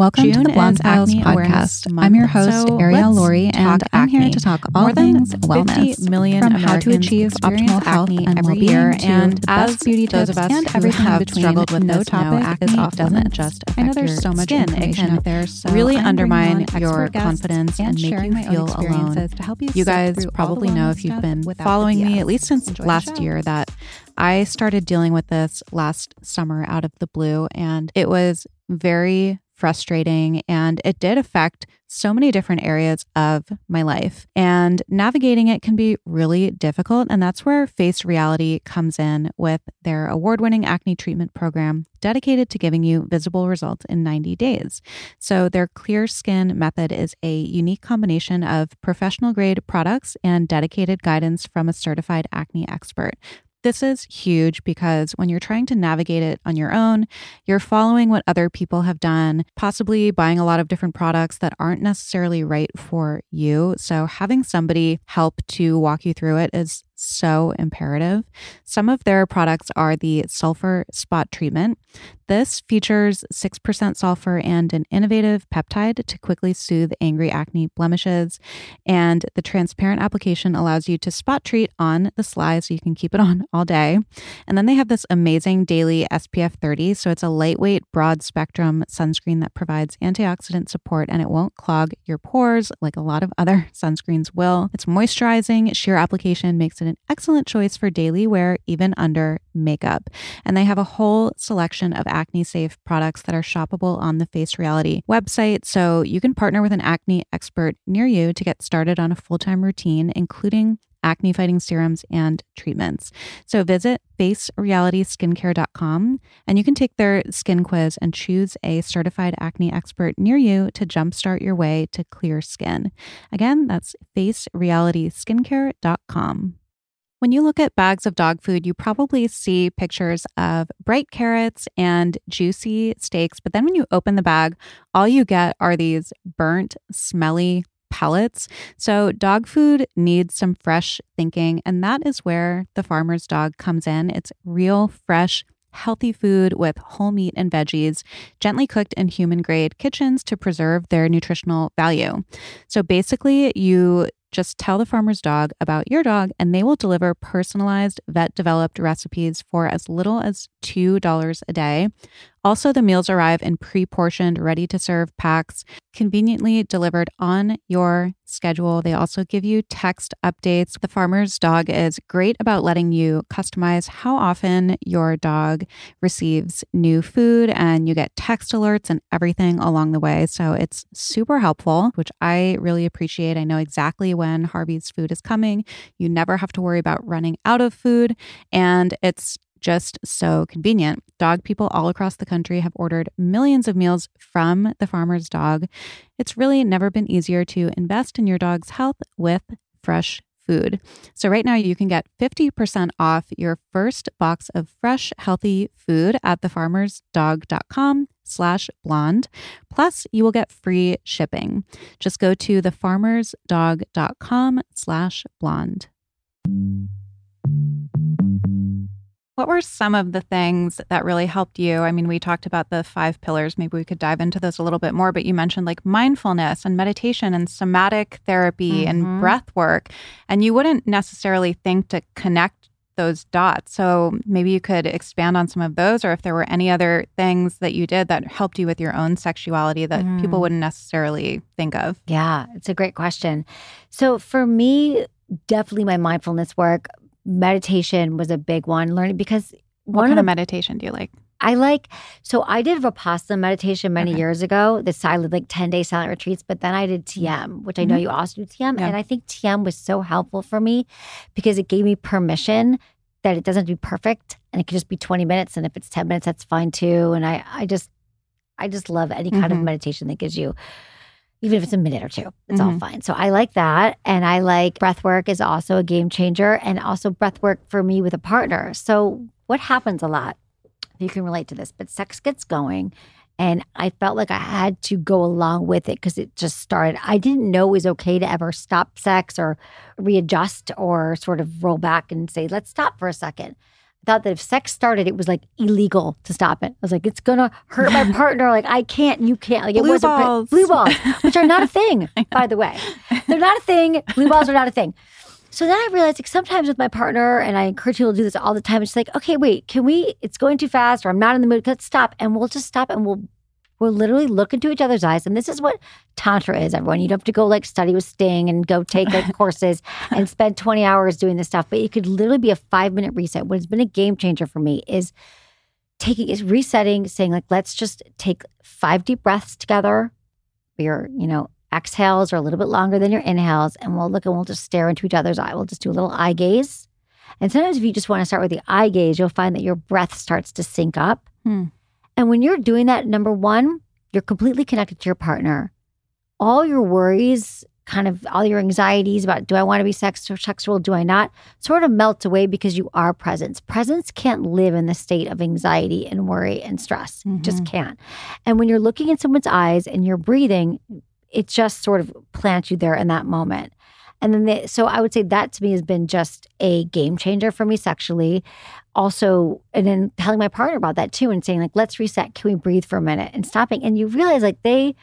Welcome to the Blonde Files Acne podcast. I'm your host, So Ariel Laurie, and I'm here to talk all things 50 wellness. million from how to achieve optimal health acne and well-being year, and as beauty those tips of us and who everything have between, struggled with no this topic acne is off doesn't just I know affect there's so much skin. It information can out there, so really I'm undermine your confidence and make you feel alone. To help you, You guys probably know if you've been following me at least since Enjoy last year that I started dealing with this last summer out of the blue and it was very frustrating and it did affect so many different areas of my life. And navigating it can be really difficult. And that's where Face Reality comes in with their award winning acne treatment program dedicated to giving you visible results in 90 days. So, their Clear Skin method is a unique combination of professional grade products and dedicated guidance from a certified acne expert. This is huge because when you're trying to navigate it on your own, you're following what other people have done, possibly buying a lot of different products that aren't necessarily right for you. So, having somebody help to walk you through it is so imperative. Some of their products are the sulfur spot treatment. This features 6% sulfur and an innovative peptide to quickly soothe angry acne blemishes. And the transparent application allows you to spot treat on the sly so you can keep it on all day. And then they have this amazing daily SPF 30. So it's a lightweight, broad spectrum sunscreen that provides antioxidant support and it won't clog your pores like a lot of other sunscreens will. It's moisturizing. Sheer application makes it an excellent choice for daily wear, even under makeup. And they have a whole selection of acne safe products that are shoppable on the Face Reality website. So you can partner with an acne expert near you to get started on a full time routine, including acne fighting serums and treatments. So visit facerealityskincare.com and you can take their skin quiz and choose a certified acne expert near you to jumpstart your way to clear skin. Again, that's facerealityskincare.com. When you look at bags of dog food, you probably see pictures of bright carrots and juicy steaks. But then when you open the bag, all you get are these burnt, smelly pellets. So, dog food needs some fresh thinking. And that is where the farmer's dog comes in. It's real, fresh, healthy food with whole meat and veggies, gently cooked in human grade kitchens to preserve their nutritional value. So, basically, you just tell the farmer's dog about your dog, and they will deliver personalized, vet developed recipes for as little as $2 a day. Also, the meals arrive in pre portioned, ready to serve packs, conveniently delivered on your schedule. They also give you text updates. The farmer's dog is great about letting you customize how often your dog receives new food, and you get text alerts and everything along the way. So it's super helpful, which I really appreciate. I know exactly when Harvey's food is coming. You never have to worry about running out of food, and it's just so convenient. Dog people all across the country have ordered millions of meals from the farmer's dog. It's really never been easier to invest in your dog's health with fresh food. So right now you can get 50% off your first box of fresh, healthy food at thefarmersdog.com slash blonde. Plus you will get free shipping. Just go to thefarmersdog.com slash blonde. What were some of the things that really helped you? I mean, we talked about the five pillars. Maybe we could dive into those a little bit more, but you mentioned like mindfulness and meditation and somatic therapy mm-hmm. and breath work. And you wouldn't necessarily think to connect those dots. So maybe you could expand on some of those, or if there were any other things that you did that helped you with your own sexuality that mm. people wouldn't necessarily think of. Yeah, it's a great question. So for me, definitely my mindfulness work, meditation was a big one. Learning because what kind of, meditation do you like? I like so I did Vipassana meditation many okay. years ago, the silent like 10 day silent retreats, but then I did TM, which I know mm-hmm. you also do TM. Yeah. And I think TM was so helpful for me because it gave me permission that it doesn't have to be perfect and it could just be 20 minutes. And if it's 10 minutes, that's fine too. And I I just I just love any kind mm-hmm. of meditation that gives you even if it's a minute or two, it's mm-hmm. all fine. So I like that. And I like breath work is also a game changer and also breath work for me with a partner. So what happens a lot, you can relate to this, but sex gets going. And I felt like I had to go along with it because it just started. I didn't know it was okay to ever stop sex or readjust or sort of roll back and say, let's stop for a second thought that if sex started, it was like illegal to stop it. I was like, it's gonna hurt my partner. Like I can't, you can't. Like it blue was balls. blue balls, which are not a thing, by the way. They're not a thing. Blue balls are not a thing. So then I realized like sometimes with my partner, and I encourage people to do this all the time. It's like, okay, wait, can we? It's going too fast, or I'm not in the mood. Let's stop, and we'll just stop, and we'll We'll literally look into each other's eyes. And this is what Tantra is, everyone. You don't have to go like study with Sting and go take like courses and spend 20 hours doing this stuff. But it could literally be a five minute reset. What has been a game changer for me is taking is resetting, saying, like, let's just take five deep breaths together. Your, you know, exhales are a little bit longer than your inhales. And we'll look and we'll just stare into each other's eye. We'll just do a little eye gaze. And sometimes if you just want to start with the eye gaze, you'll find that your breath starts to sync up. Hmm. And when you're doing that, number one, you're completely connected to your partner. All your worries, kind of all your anxieties about do I want to be sex or sexual, do I not, sort of melt away because you are presence. Presence can't live in the state of anxiety and worry and stress. Mm-hmm. Just can't. And when you're looking in someone's eyes and you're breathing, it just sort of plants you there in that moment. And then, they, so I would say that to me has been just a game changer for me sexually. Also, and then telling my partner about that too and saying, like, let's reset. Can we breathe for a minute and stopping? And you realize, like, they,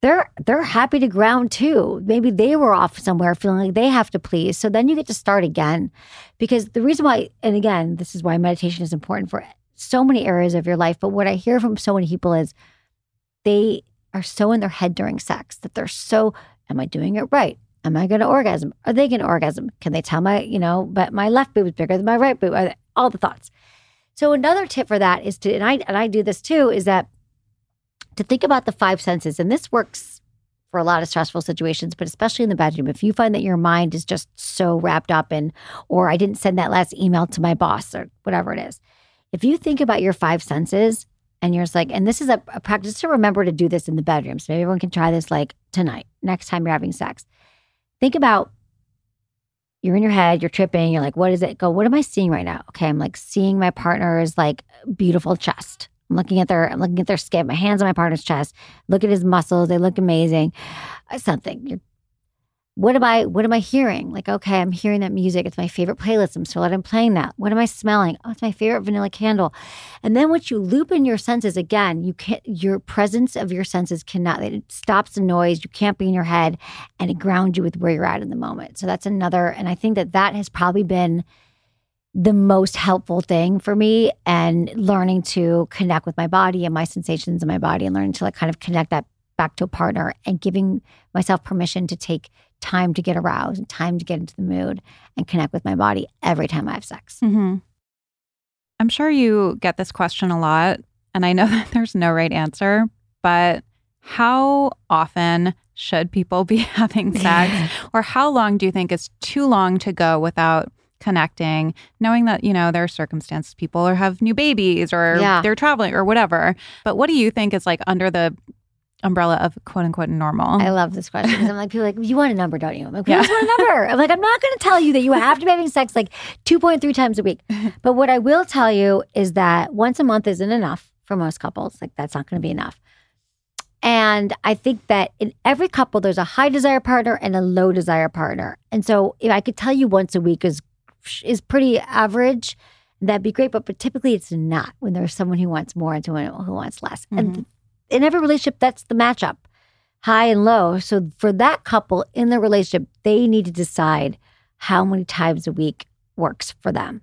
they're they're happy to ground too. Maybe they were off somewhere feeling like they have to please. So then you get to start again. Because the reason why, and again, this is why meditation is important for so many areas of your life. But what I hear from so many people is they are so in their head during sex that they're so, am I doing it right? Am I going to orgasm? Are they going to orgasm? Can they tell my, you know, but my left boob is bigger than my right boob? All the thoughts. So another tip for that is to, and I and I do this too, is that to think about the five senses, and this works for a lot of stressful situations, but especially in the bedroom. If you find that your mind is just so wrapped up in, or I didn't send that last email to my boss, or whatever it is, if you think about your five senses and you're just like, and this is a, a practice to remember to do this in the bedroom. So maybe everyone can try this like tonight, next time you're having sex. Think about you're in your head, you're tripping, you're like, what is it? Go, what am I seeing right now? Okay, I'm like seeing my partner's like beautiful chest. I'm looking at their, I'm looking at their skin, my hands on my partner's chest. Look at his muscles, they look amazing. Uh, something. You're what am I what am I hearing? Like, okay, I'm hearing that music. It's my favorite playlist. I'm still I'm playing that. What am I smelling? Oh, it's my favorite vanilla candle. And then once you loop in your senses again, you can't your presence of your senses cannot it stops the noise. You can't be in your head and it grounds you with where you're at in the moment. So that's another and I think that that has probably been the most helpful thing for me and learning to connect with my body and my sensations in my body and learning to like kind of connect that back to a partner and giving myself permission to take time to get aroused and time to get into the mood and connect with my body every time I have sex. Mm-hmm. I'm sure you get this question a lot, and I know that there's no right answer, but how often should people be having sex? or how long do you think is too long to go without connecting, knowing that, you know, there are circumstances people or have new babies or Yeah. they're traveling or whatever. But what do you think is like under the umbrella of quote unquote normal? I love this question because I'm like, people like, you want a number, don't you? I'm like, Yeah. who's want a number? I'm like, I'm not going to tell you that you have to be having sex like 2.3 times a week. But what I will tell you is that once a month isn't enough for most couples. Like, that's not going to be enough. And I think that in every couple, there's a high desire partner and a low desire partner. And so if I could tell you once a week is is pretty average, that'd be great. But, but typically it's not when there's someone who wants more and someone who wants less. And mm-hmm. In every relationship, that's the matchup, high and low. So for that couple in the relationship, they need to decide how many times a week works for them.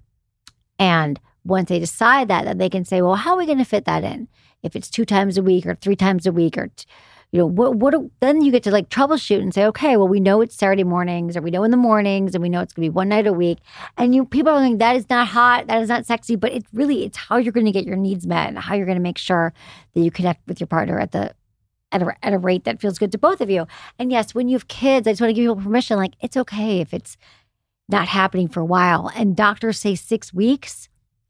And once they decide that, then they can say, well, how are we going to fit that in? If it's two times a week or three times a week or, t- you know, what, what, do- then you get to like troubleshoot and say, okay, well, we know it's Saturday mornings or we know in the mornings and we know it's going to be one night a week. And you people are like, that is not hot, that is not sexy, but it's really, it's how you're going to get your needs met and how you're going to make sure that you connect with your partner at the, at a, at a rate that feels good to both of you. And yes, when you have kids, I just want to give people permission. Like, it's okay if it's not happening for a while. And doctors say six weeks,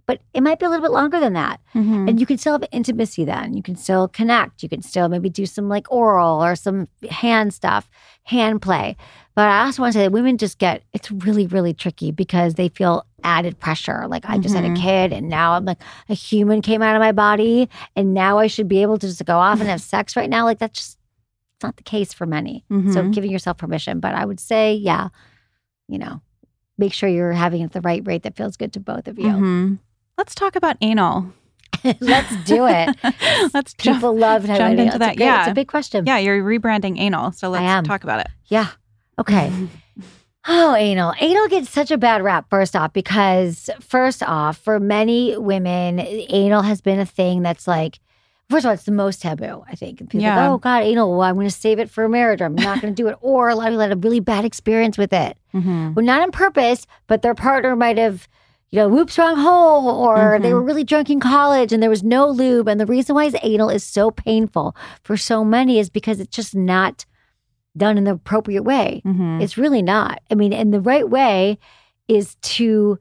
but it might be a little bit longer than that. Mhm. And you can still have intimacy then. You can still connect. You can still maybe do some like oral or some hand stuff, hand play. But I also want to say that women just get it's really, really tricky because they feel added pressure. Like I just had a Mhm. kid and now I'm like a human came out of my body and now I should be able to just go off and have sex right now. Like that's just it's not the case for many. So Mhm. giving yourself permission. But I would say, yeah, you know, make sure you're having it at the right rate that feels good to both of you. Mhm. Let's talk about anal. Let's do it. Let's jump. People love jump into that. great- Yeah. it's a big question. Yeah, you're rebranding anal. So let's talk about it. Yeah. Okay. Oh, anal. Anal gets such a bad rap, first off, because first off, for many women, anal has been a thing that's like, first of all, it's the most taboo, I think. People Yeah. like, oh God, anal, well, I'm going to save it for marriage or I'm not going to do it. Or a lot of people had a really bad experience with it. Mhm. Well, not on purpose, but their partner might have, you know, whoops, wrong hole, or they Mhm. were really drunk in college and there was no lube. And the reason why his anal is so painful for so many is because it's just not done in the appropriate way. Mhm. It's really not. I mean, and the right way is to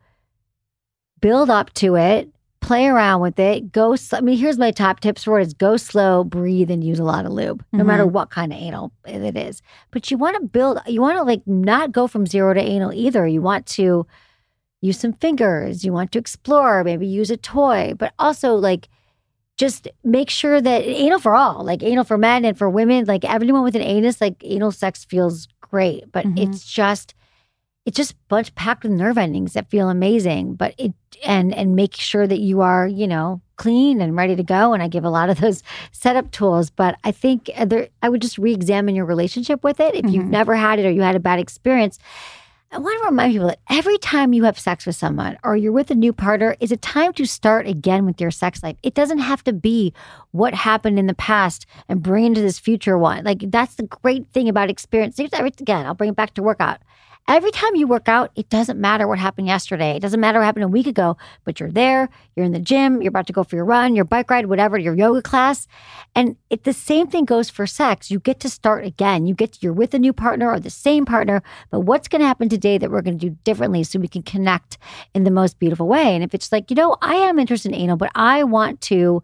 build up to it, play around with it, go. I mean, here's my top tips for it: is go slow, breathe, and use a lot of lube, no matter what kind of anal it is. But you want to build. You want to like not go from zero to anal either. You want to use some fingers. You want to explore. Maybe use a toy, but also like just make sure that anal for all, like anal for men and for women, like everyone with an anus, like anal sex feels great. But Mhm. it's just it's just bunch packed with nerve endings that feel amazing. But it and and make sure that you are, you know, clean and ready to go. And I give a lot of those setup tools. But I think there, I would just re-examine your relationship with it. If you've Mhm. never had it or you had a bad experience, I want to remind people that every time you have sex with someone or you're with a new partner is a time to start again with your sex life. It doesn't have to be what happened in the past and bring into this future one. Like that's the great thing about experience. Again, I'll bring it back to workout. Every time you work out, it doesn't matter what happened yesterday. It doesn't matter what happened a week ago, but you're there, you're in the gym, you're about to go for your run, your bike ride, whatever, your yoga class. And it, the same thing goes for sex. You get to start again. You get to, you're with a new partner or the same partner, but what's going to happen today that we're going to do differently so we can connect in the most beautiful way? And if it's like, you know, I am interested in anal, but I want to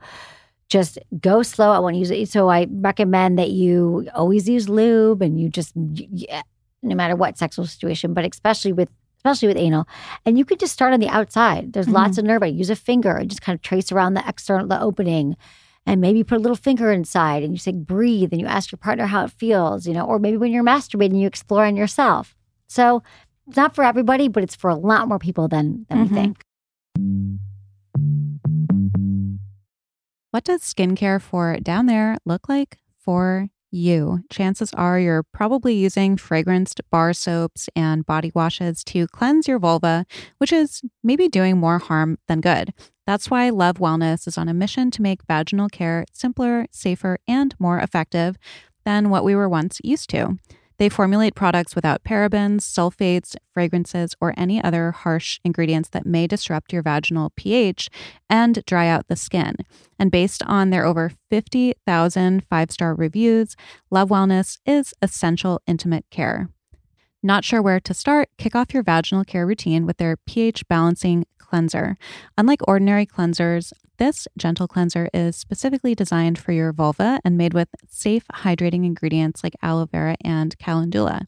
just go slow. I want to use it. So I recommend that you always use lube and you just, yeah, no matter what sexual situation, but especially with especially with anal. And you could just start on the outside. There's lots of nerve. Use a finger and just kind of trace around the external the opening. And maybe put a little finger inside and you say breathe and you ask your partner how it feels, you know, or maybe when you're masturbating, you explore on yourself. So it's not for everybody, but it's for a lot more people than than Mhm. we think. What does skincare for down there look like for you? Chances are you're probably using fragranced bar soaps and body washes to cleanse your vulva, which is maybe doing more harm than good. That's why Love Wellness is on a mission to make vaginal care simpler, safer, and more effective than what we were once used to. They formulate products without parabens, sulfates, fragrances, or any other harsh ingredients that may disrupt your vaginal pH and dry out the skin. And based on their over 50,000 five star reviews, Love Wellness is essential intimate care. Not sure where to start? Kick off your vaginal care routine with their pH balancing cleanser. Unlike ordinary cleansers, this gentle cleanser is specifically designed for your vulva and made with safe hydrating ingredients like aloe vera and calendula.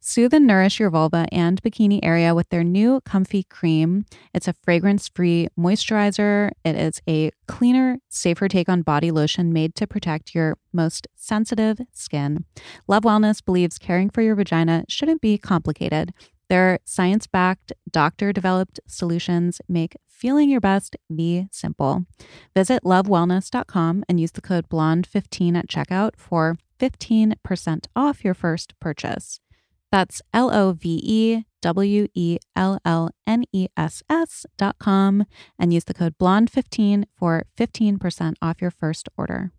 Soothe and nourish your vulva and bikini area with their new comfy cream. It's a fragrance free moisturizer. It is a cleaner, safer take on body lotion made to protect your most sensitive skin. Love Wellness believes caring for your vagina shouldn't be complicated. Their science backed, doctor developed solutions make feeling your best the simple. Visit lovewellness.com and use the code BLONDE15 at checkout for 15% off your first purchase. That's L O V E W E L L N E S S dot com and use the code BLONDE15 for 15% off your first order.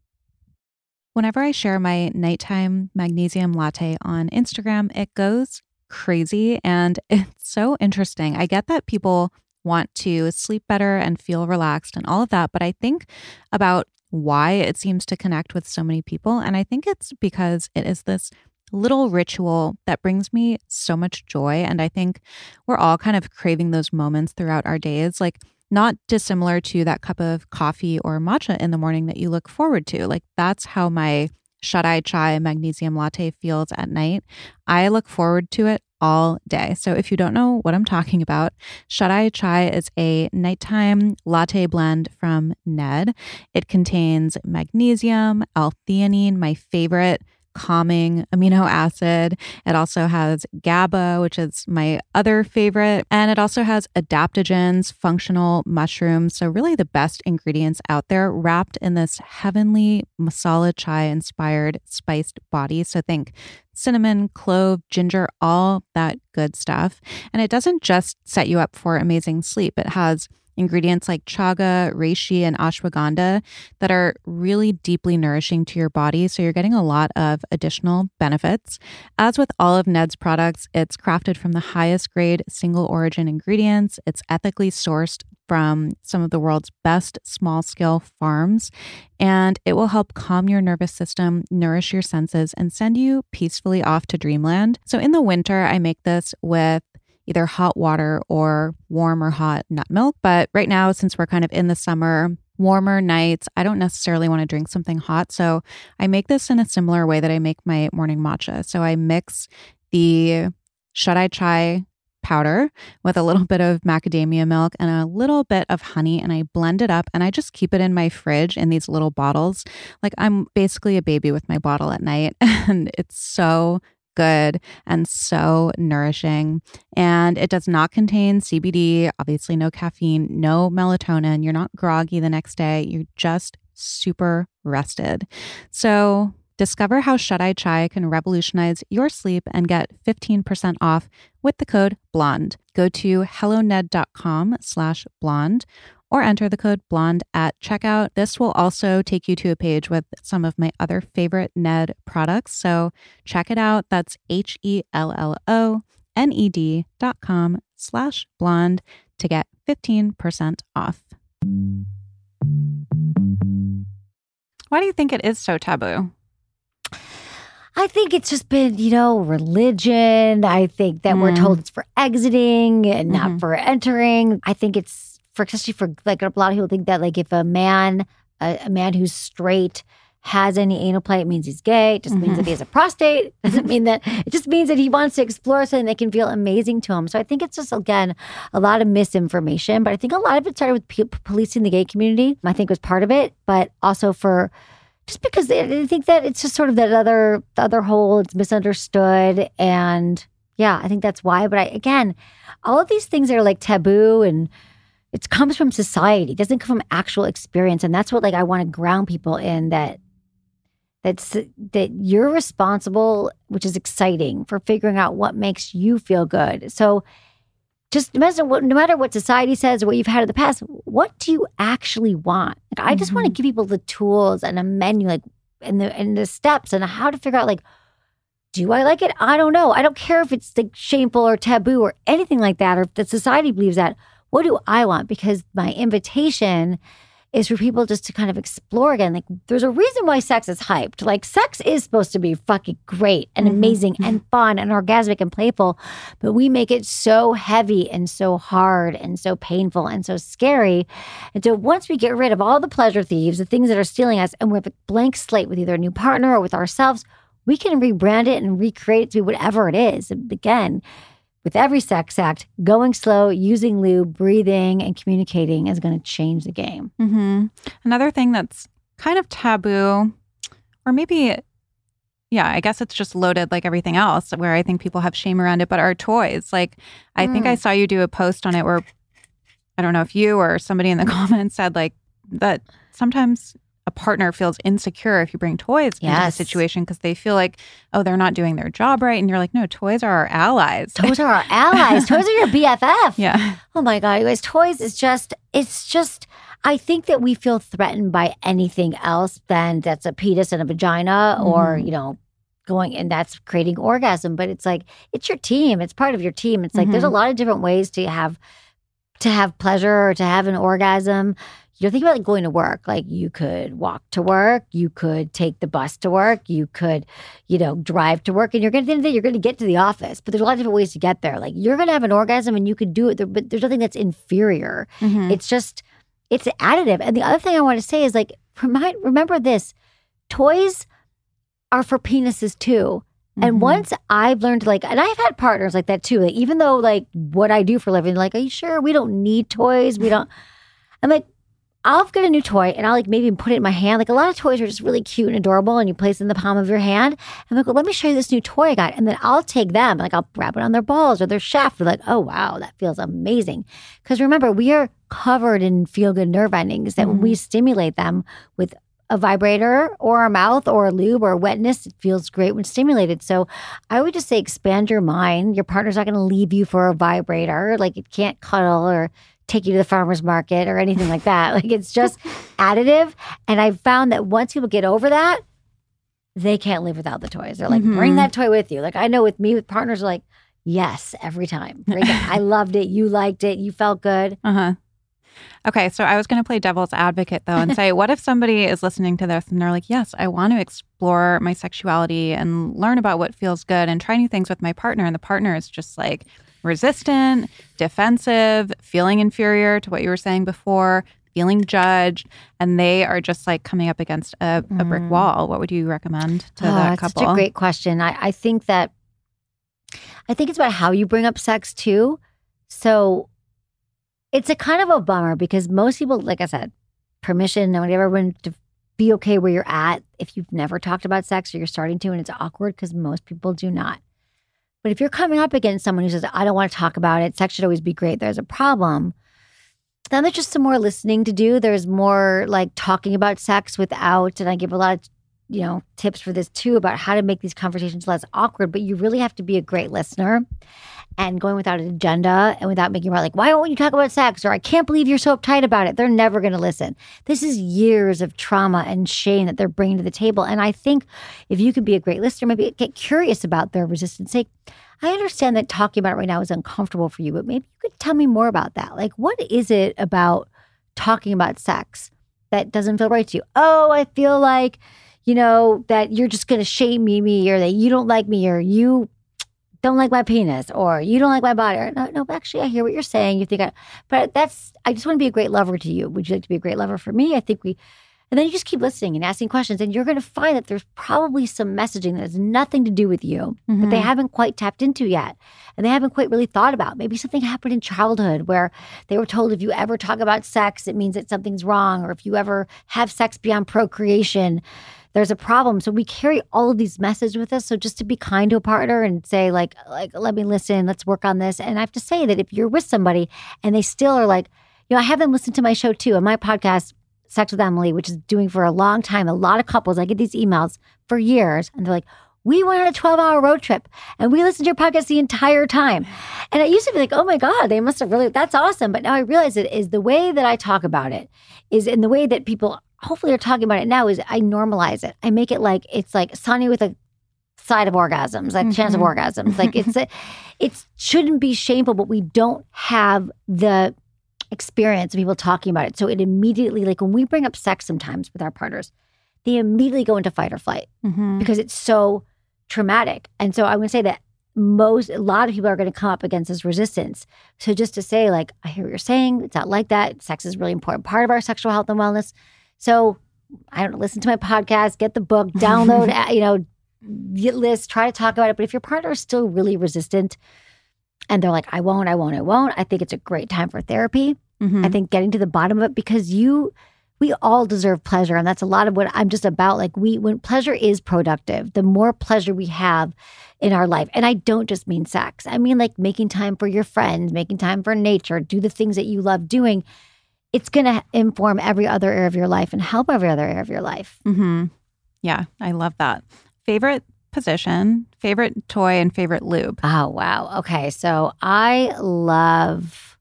Whenever I share my nighttime magnesium latte on Instagram, it goes crazy and it's so interesting. I get that people want to sleep better and feel relaxed and all of that, but I think about why it seems to connect with so many people. And I think it's because it is this little ritual that brings me so much joy. And I think we're all kind of craving those moments throughout our days. Like, not dissimilar to that cup of coffee or matcha in the morning that you look forward to. Like, that's how my shut eye chai magnesium latte feels at night. I look forward to it all day. So if you don't know what I'm talking about, Shut Eye Chai is a nighttime latte blend from Ned. It contains magnesium, L-theanine, my favorite calming amino acid. It also has GABA, which is my other favorite. And it also has adaptogens, functional mushrooms. So, really, the best ingredients out there wrapped in this heavenly masala chai inspired spiced body. So, think cinnamon, clove, ginger, all that good stuff. And it doesn't just set you up for amazing sleep, it has ingredients like chaga, reishi, and ashwagandha that are really deeply nourishing to your body. So you're getting a lot of additional benefits. As with all of Ned's products, it's crafted from the highest grade single origin ingredients. It's ethically sourced from some of the world's best small scale farms, and it will help calm your nervous system, nourish your senses, and send you peacefully off to dreamland. So in the winter, I make this with either hot water or warm or hot nut milk. But right now, since we're kind of in the summer, warmer nights, I don't necessarily want to drink something hot. So I make this in a similar way that I make my morning matcha. So I mix the shut eye chai powder with a little bit of macadamia milk and a little bit of honey and I blend it up and I just keep it in my fridge in these little bottles. Like I'm basically a baby with my bottle at night and it's so good and so nourishing. And it does not contain CBD, obviously, no caffeine, no melatonin. You're not groggy the next day. You're just super rested. So, discover how Shut Eye Chai can revolutionize your sleep and get 15% off with the code BLONDE. Go to helloned.com slash blonde or enter the code BLONDE at checkout. This will also take you to a page with some of my other favorite Ned products. So check it out. That's H E L L O N E D dot com slash blonde to get 15% off. Why do you think it is so taboo? I think it's just been, you know, religion. I think that we're Mm. told it's for exiting and not Mhm. for entering. I think it's for, especially for like a lot of people think that like if a man, a, a man who's straight has any anal play, it means he's gay. It just means Mhm. that he has a prostate. It doesn't mean that, it just means that he wants to explore something that can feel amazing to him. So I think it's just, again, a lot of misinformation. But I think a lot of it started with policing the gay community. I think was part of it, but also for, just because I I think that it's just sort of that other the other hole it's misunderstood and yeah I think that's why but I again all of these things are like taboo and it comes from society it doesn't come from actual experience and that's what like I want to ground people in that that's that you're responsible which is exciting for figuring out what makes you feel good so just no matter what, no matter what society says or what you've had in the past, what do you actually want? Like, I just want to mm-hmm. give people the tools and a menu, like and the and the steps and how to figure out like, do I like it? I don't know. I don't care if it's like shameful or taboo or anything like that, or if the society believes that. What do I want? Because my invitation is for people just to kind of explore again. Like, there's a reason why sex is hyped. Like, sex is supposed to be fucking great and mm-hmm. amazing and fun and orgasmic and playful, but we make it so heavy and so hard and so painful and so scary. And so, once we get rid of all the pleasure thieves, the things that are stealing us, and we have a blank slate with either a new partner or with ourselves, we can rebrand it and recreate it to be whatever it is. And again, with every sex act, going slow, using lube, breathing, and communicating is going to change the game. hmm Another thing that's kind of taboo, or maybe, yeah, I guess it's just loaded like everything else, where I think people have shame around it, but our toys. Like, I think I saw you do a post on it where I don't know if you or somebody in the comments said, like, that sometimes a partner feels insecure if you bring toys into the situation because they feel like, oh, they're not doing their job right. And you're like, no, toys are our allies. Toys are our allies. Toys are your BFF. yeah. Oh my God, you guys, toys is just, it's just, I think that we feel threatened by anything else than that's a penis and a vagina or, Mhm. you know, going and that's creating orgasm. But it's like, it's your team. It's part of your team. It's like there's a lot of different ways to have to have pleasure or to have an orgasm. You know, think about like going to work. Like you could walk to work, you could take the bus to work, you could, you know, drive to work, and you're gonna at the end of the day, you're gonna get to the office. But there's a lot of different ways to get there. Like you're gonna have an orgasm and you could do it, there, but there's nothing that's inferior. Mhm. It's just it's additive. And the other thing I want to say is like remind remember this. Toys are for penises too. And Mhm. once I've learned like and I've had partners like that too. Like even though like what I do for a living, like, are you sure we don't need toys? We don't I'm like, I'll get a new toy and I'll like maybe put it in my hand. Like a lot of toys are just really cute and adorable and you place it in the palm of your hand. I'm like, well, let me show you this new toy I got. And then I'll take them, like I'll wrap it on their balls or their shaft. They're like, oh wow, that feels amazing. Because remember, we are covered in feel good nerve endings that when we mm-hmm. stimulate them with a vibrator or a mouth or a lube or a wetness, it feels great when stimulated. So I would just say expand your mind. Your partner's not going to leave you for a vibrator. Like it can't cuddle or take you to the farmer's market or anything like that. Like it's just additive. And I've found that once people get over that, they can't live without the toys. They're like, bring Mhm. that toy with you. Like I know with me, with partners, like, yes, every time. Bring. I loved it. You liked it. You felt good. Uh huh. Okay, so I was going to play devil's advocate though and say, what if somebody is listening to this and they're like, yes, I want to explore my sexuality and learn about what feels good and try new things with my partner. And the partner is just like resistant, defensive, feeling inferior to what you were saying before, feeling judged, and they are just like coming up against a, a brick mm. wall. What would you recommend to Oh, that that's couple? such a great question. I, I think that I think it's about how you bring up sex too. So it's a kind of a bummer because most people, like I said, permission, and everyone to be okay where you're at if you've never talked about sex or you're starting to and it's awkward because most people do not. But if you're coming up against someone who says, I don't want to talk about it, sex should always be great, there's a problem, then there's just some more listening to do. There's more like talking about sex without, and I give a lot of you know tips for this too about how to make these conversations less awkward but you really have to be a great listener and going without an agenda and without making like why won't you talk about sex? or i can't believe you're so uptight about it. They're never going to listen. This is years of trauma and shame that they're bringing to the table. And i think if you could be a great listener maybe get curious about their resistance. Say i understand that talking about it right now is uncomfortable for you but maybe you could tell me more about that. Like what is it about talking about sex that doesn't feel right to you? Oh i feel like you know, that you're just going to shame me, me, or that you don't like me, or you don't like my penis, or you don't like my body. Or, no, no, actually, I hear what you're saying. You think I, but that's, I just want to be a great lover to you. Would you like to be a great lover for me? I think we, and then you just keep listening and asking questions, and you're going to find that there's probably some messaging that has nothing to do with you, mm-hmm. that they mm-hmm. haven't quite tapped into yet, and they haven't quite really thought about. Maybe something happened in childhood where they were told if you ever talk about sex, it means that something's wrong, or if you ever have sex beyond procreation, there's a problem. So we carry all of these messages with us. So just to be kind to a partner and say like like let me listen, let's work on this. And I have to say that if you're with somebody and they still are like, you know, I have them listen to my show too, and my podcast Sex with Emily, which is doing for a long time. A lot of couples, I get these emails for years, and they're like, we went on a 12 hour road trip and we listened to your podcast the entire time. And I used to be like, oh my God, they must have really, that's awesome. But now I realize it is the way that I talk about it is in the way that people hopefully are talking about it now is I normalize it. I make it like it's like Sunny with a side of orgasms, like mm-hmm. chance of mm-hmm. orgasms. Like it's a, it shouldn't be shameful, but we don't have the experience of people talking about it. So it immediately, like when we bring up sex sometimes with our partners, they immediately go into fight or flight mm-hmm. because it's so traumatic. And so I would say that most a lot of people are going to come up against this resistance. So just to say, like, I hear what you're saying, it's not like that. Sex is a really important part of our sexual health and wellness. So I don't know, listen to my podcast, get the book, download, you know, get list, try to talk about it. But if your partner is still really resistant and they're like, I won't, I won't, I won't, I think it's a great time for therapy. Mm-hmm. I think getting to the bottom of it because you we all deserve pleasure and that's a lot of what I'm just about like we when pleasure is productive the more pleasure we have in our life and I don't just mean sex I mean like making time for your friends making time for nature do the things that you love doing it's going to inform every other area of your life and help every other area of your life. Mm-hmm. Yeah, I love that. Favorite position, favorite toy, and favorite lube. Oh, wow. Okay. So I love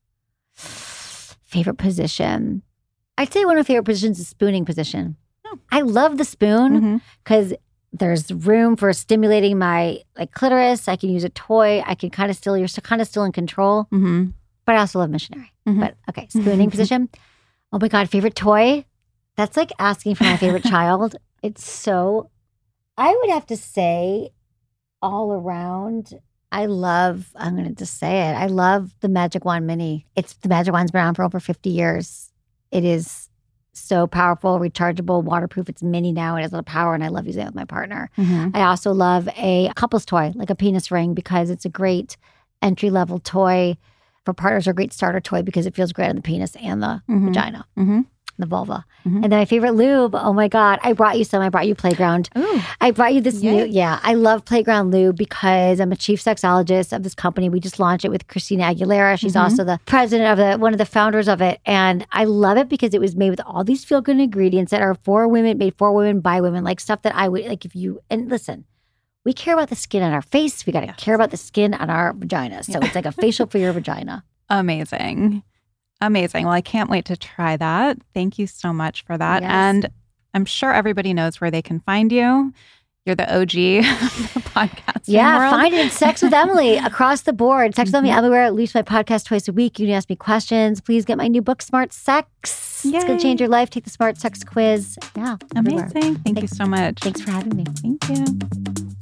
favorite position. I'd say one of my favorite positions is spooning position. Oh. I love the spoon because mm-hmm. there's room for stimulating my like clitoris. I can use a toy. I can kind of still, you're still kind of still in control. Mm-hmm but I also love missionary. Mm-hmm. But okay, spooning position. Oh my God, favorite toy? That's like asking for my favorite child. It's so, I would have to say, all around, I love, I'm going to just say it. I love the Magic Wand Mini. It's the Magic Wand's been around for over 50 years. It is so powerful, rechargeable, waterproof. It's mini now. It has a lot of power, and I love using it with my partner. Mm-hmm. I also love a couple's toy, like a penis ring, because it's a great entry level toy for partners are a great starter toy because it feels great on the penis and the mm-hmm. vagina. Mm-hmm. The vulva. Mm-hmm. And then my favorite lube. Oh my God. I brought you some. I brought you Playground. Ooh. I brought you this Yay. new. Yeah. I love Playground Lube because I'm a chief sexologist of this company. We just launched it with Christina Aguilera. She's mm-hmm. also the president of the, one of the founders of it. And I love it because it was made with all these feel good ingredients that are for women, made for women, by women, like stuff that I would, like if you, and listen, we care about the skin on our face. We got to yes. care about the skin on our vagina. So yeah. it's like a facial for your vagina. Amazing. Amazing. Well, I can't wait to try that. Thank you so much for that. Yes. And I'm sure everybody knows where they can find you. You're the OG the podcast. Yeah, world. find it Sex with Emily across the board. Sex with Emily mm-hmm. everywhere. At least my podcast twice a week. You can ask me questions. Please get my new book, Smart Sex. Yay. It's going to change your life. Take the Smart Sex quiz. Yeah. Amazing. Thank Thanks. you so much. Thanks for having me. Thank you.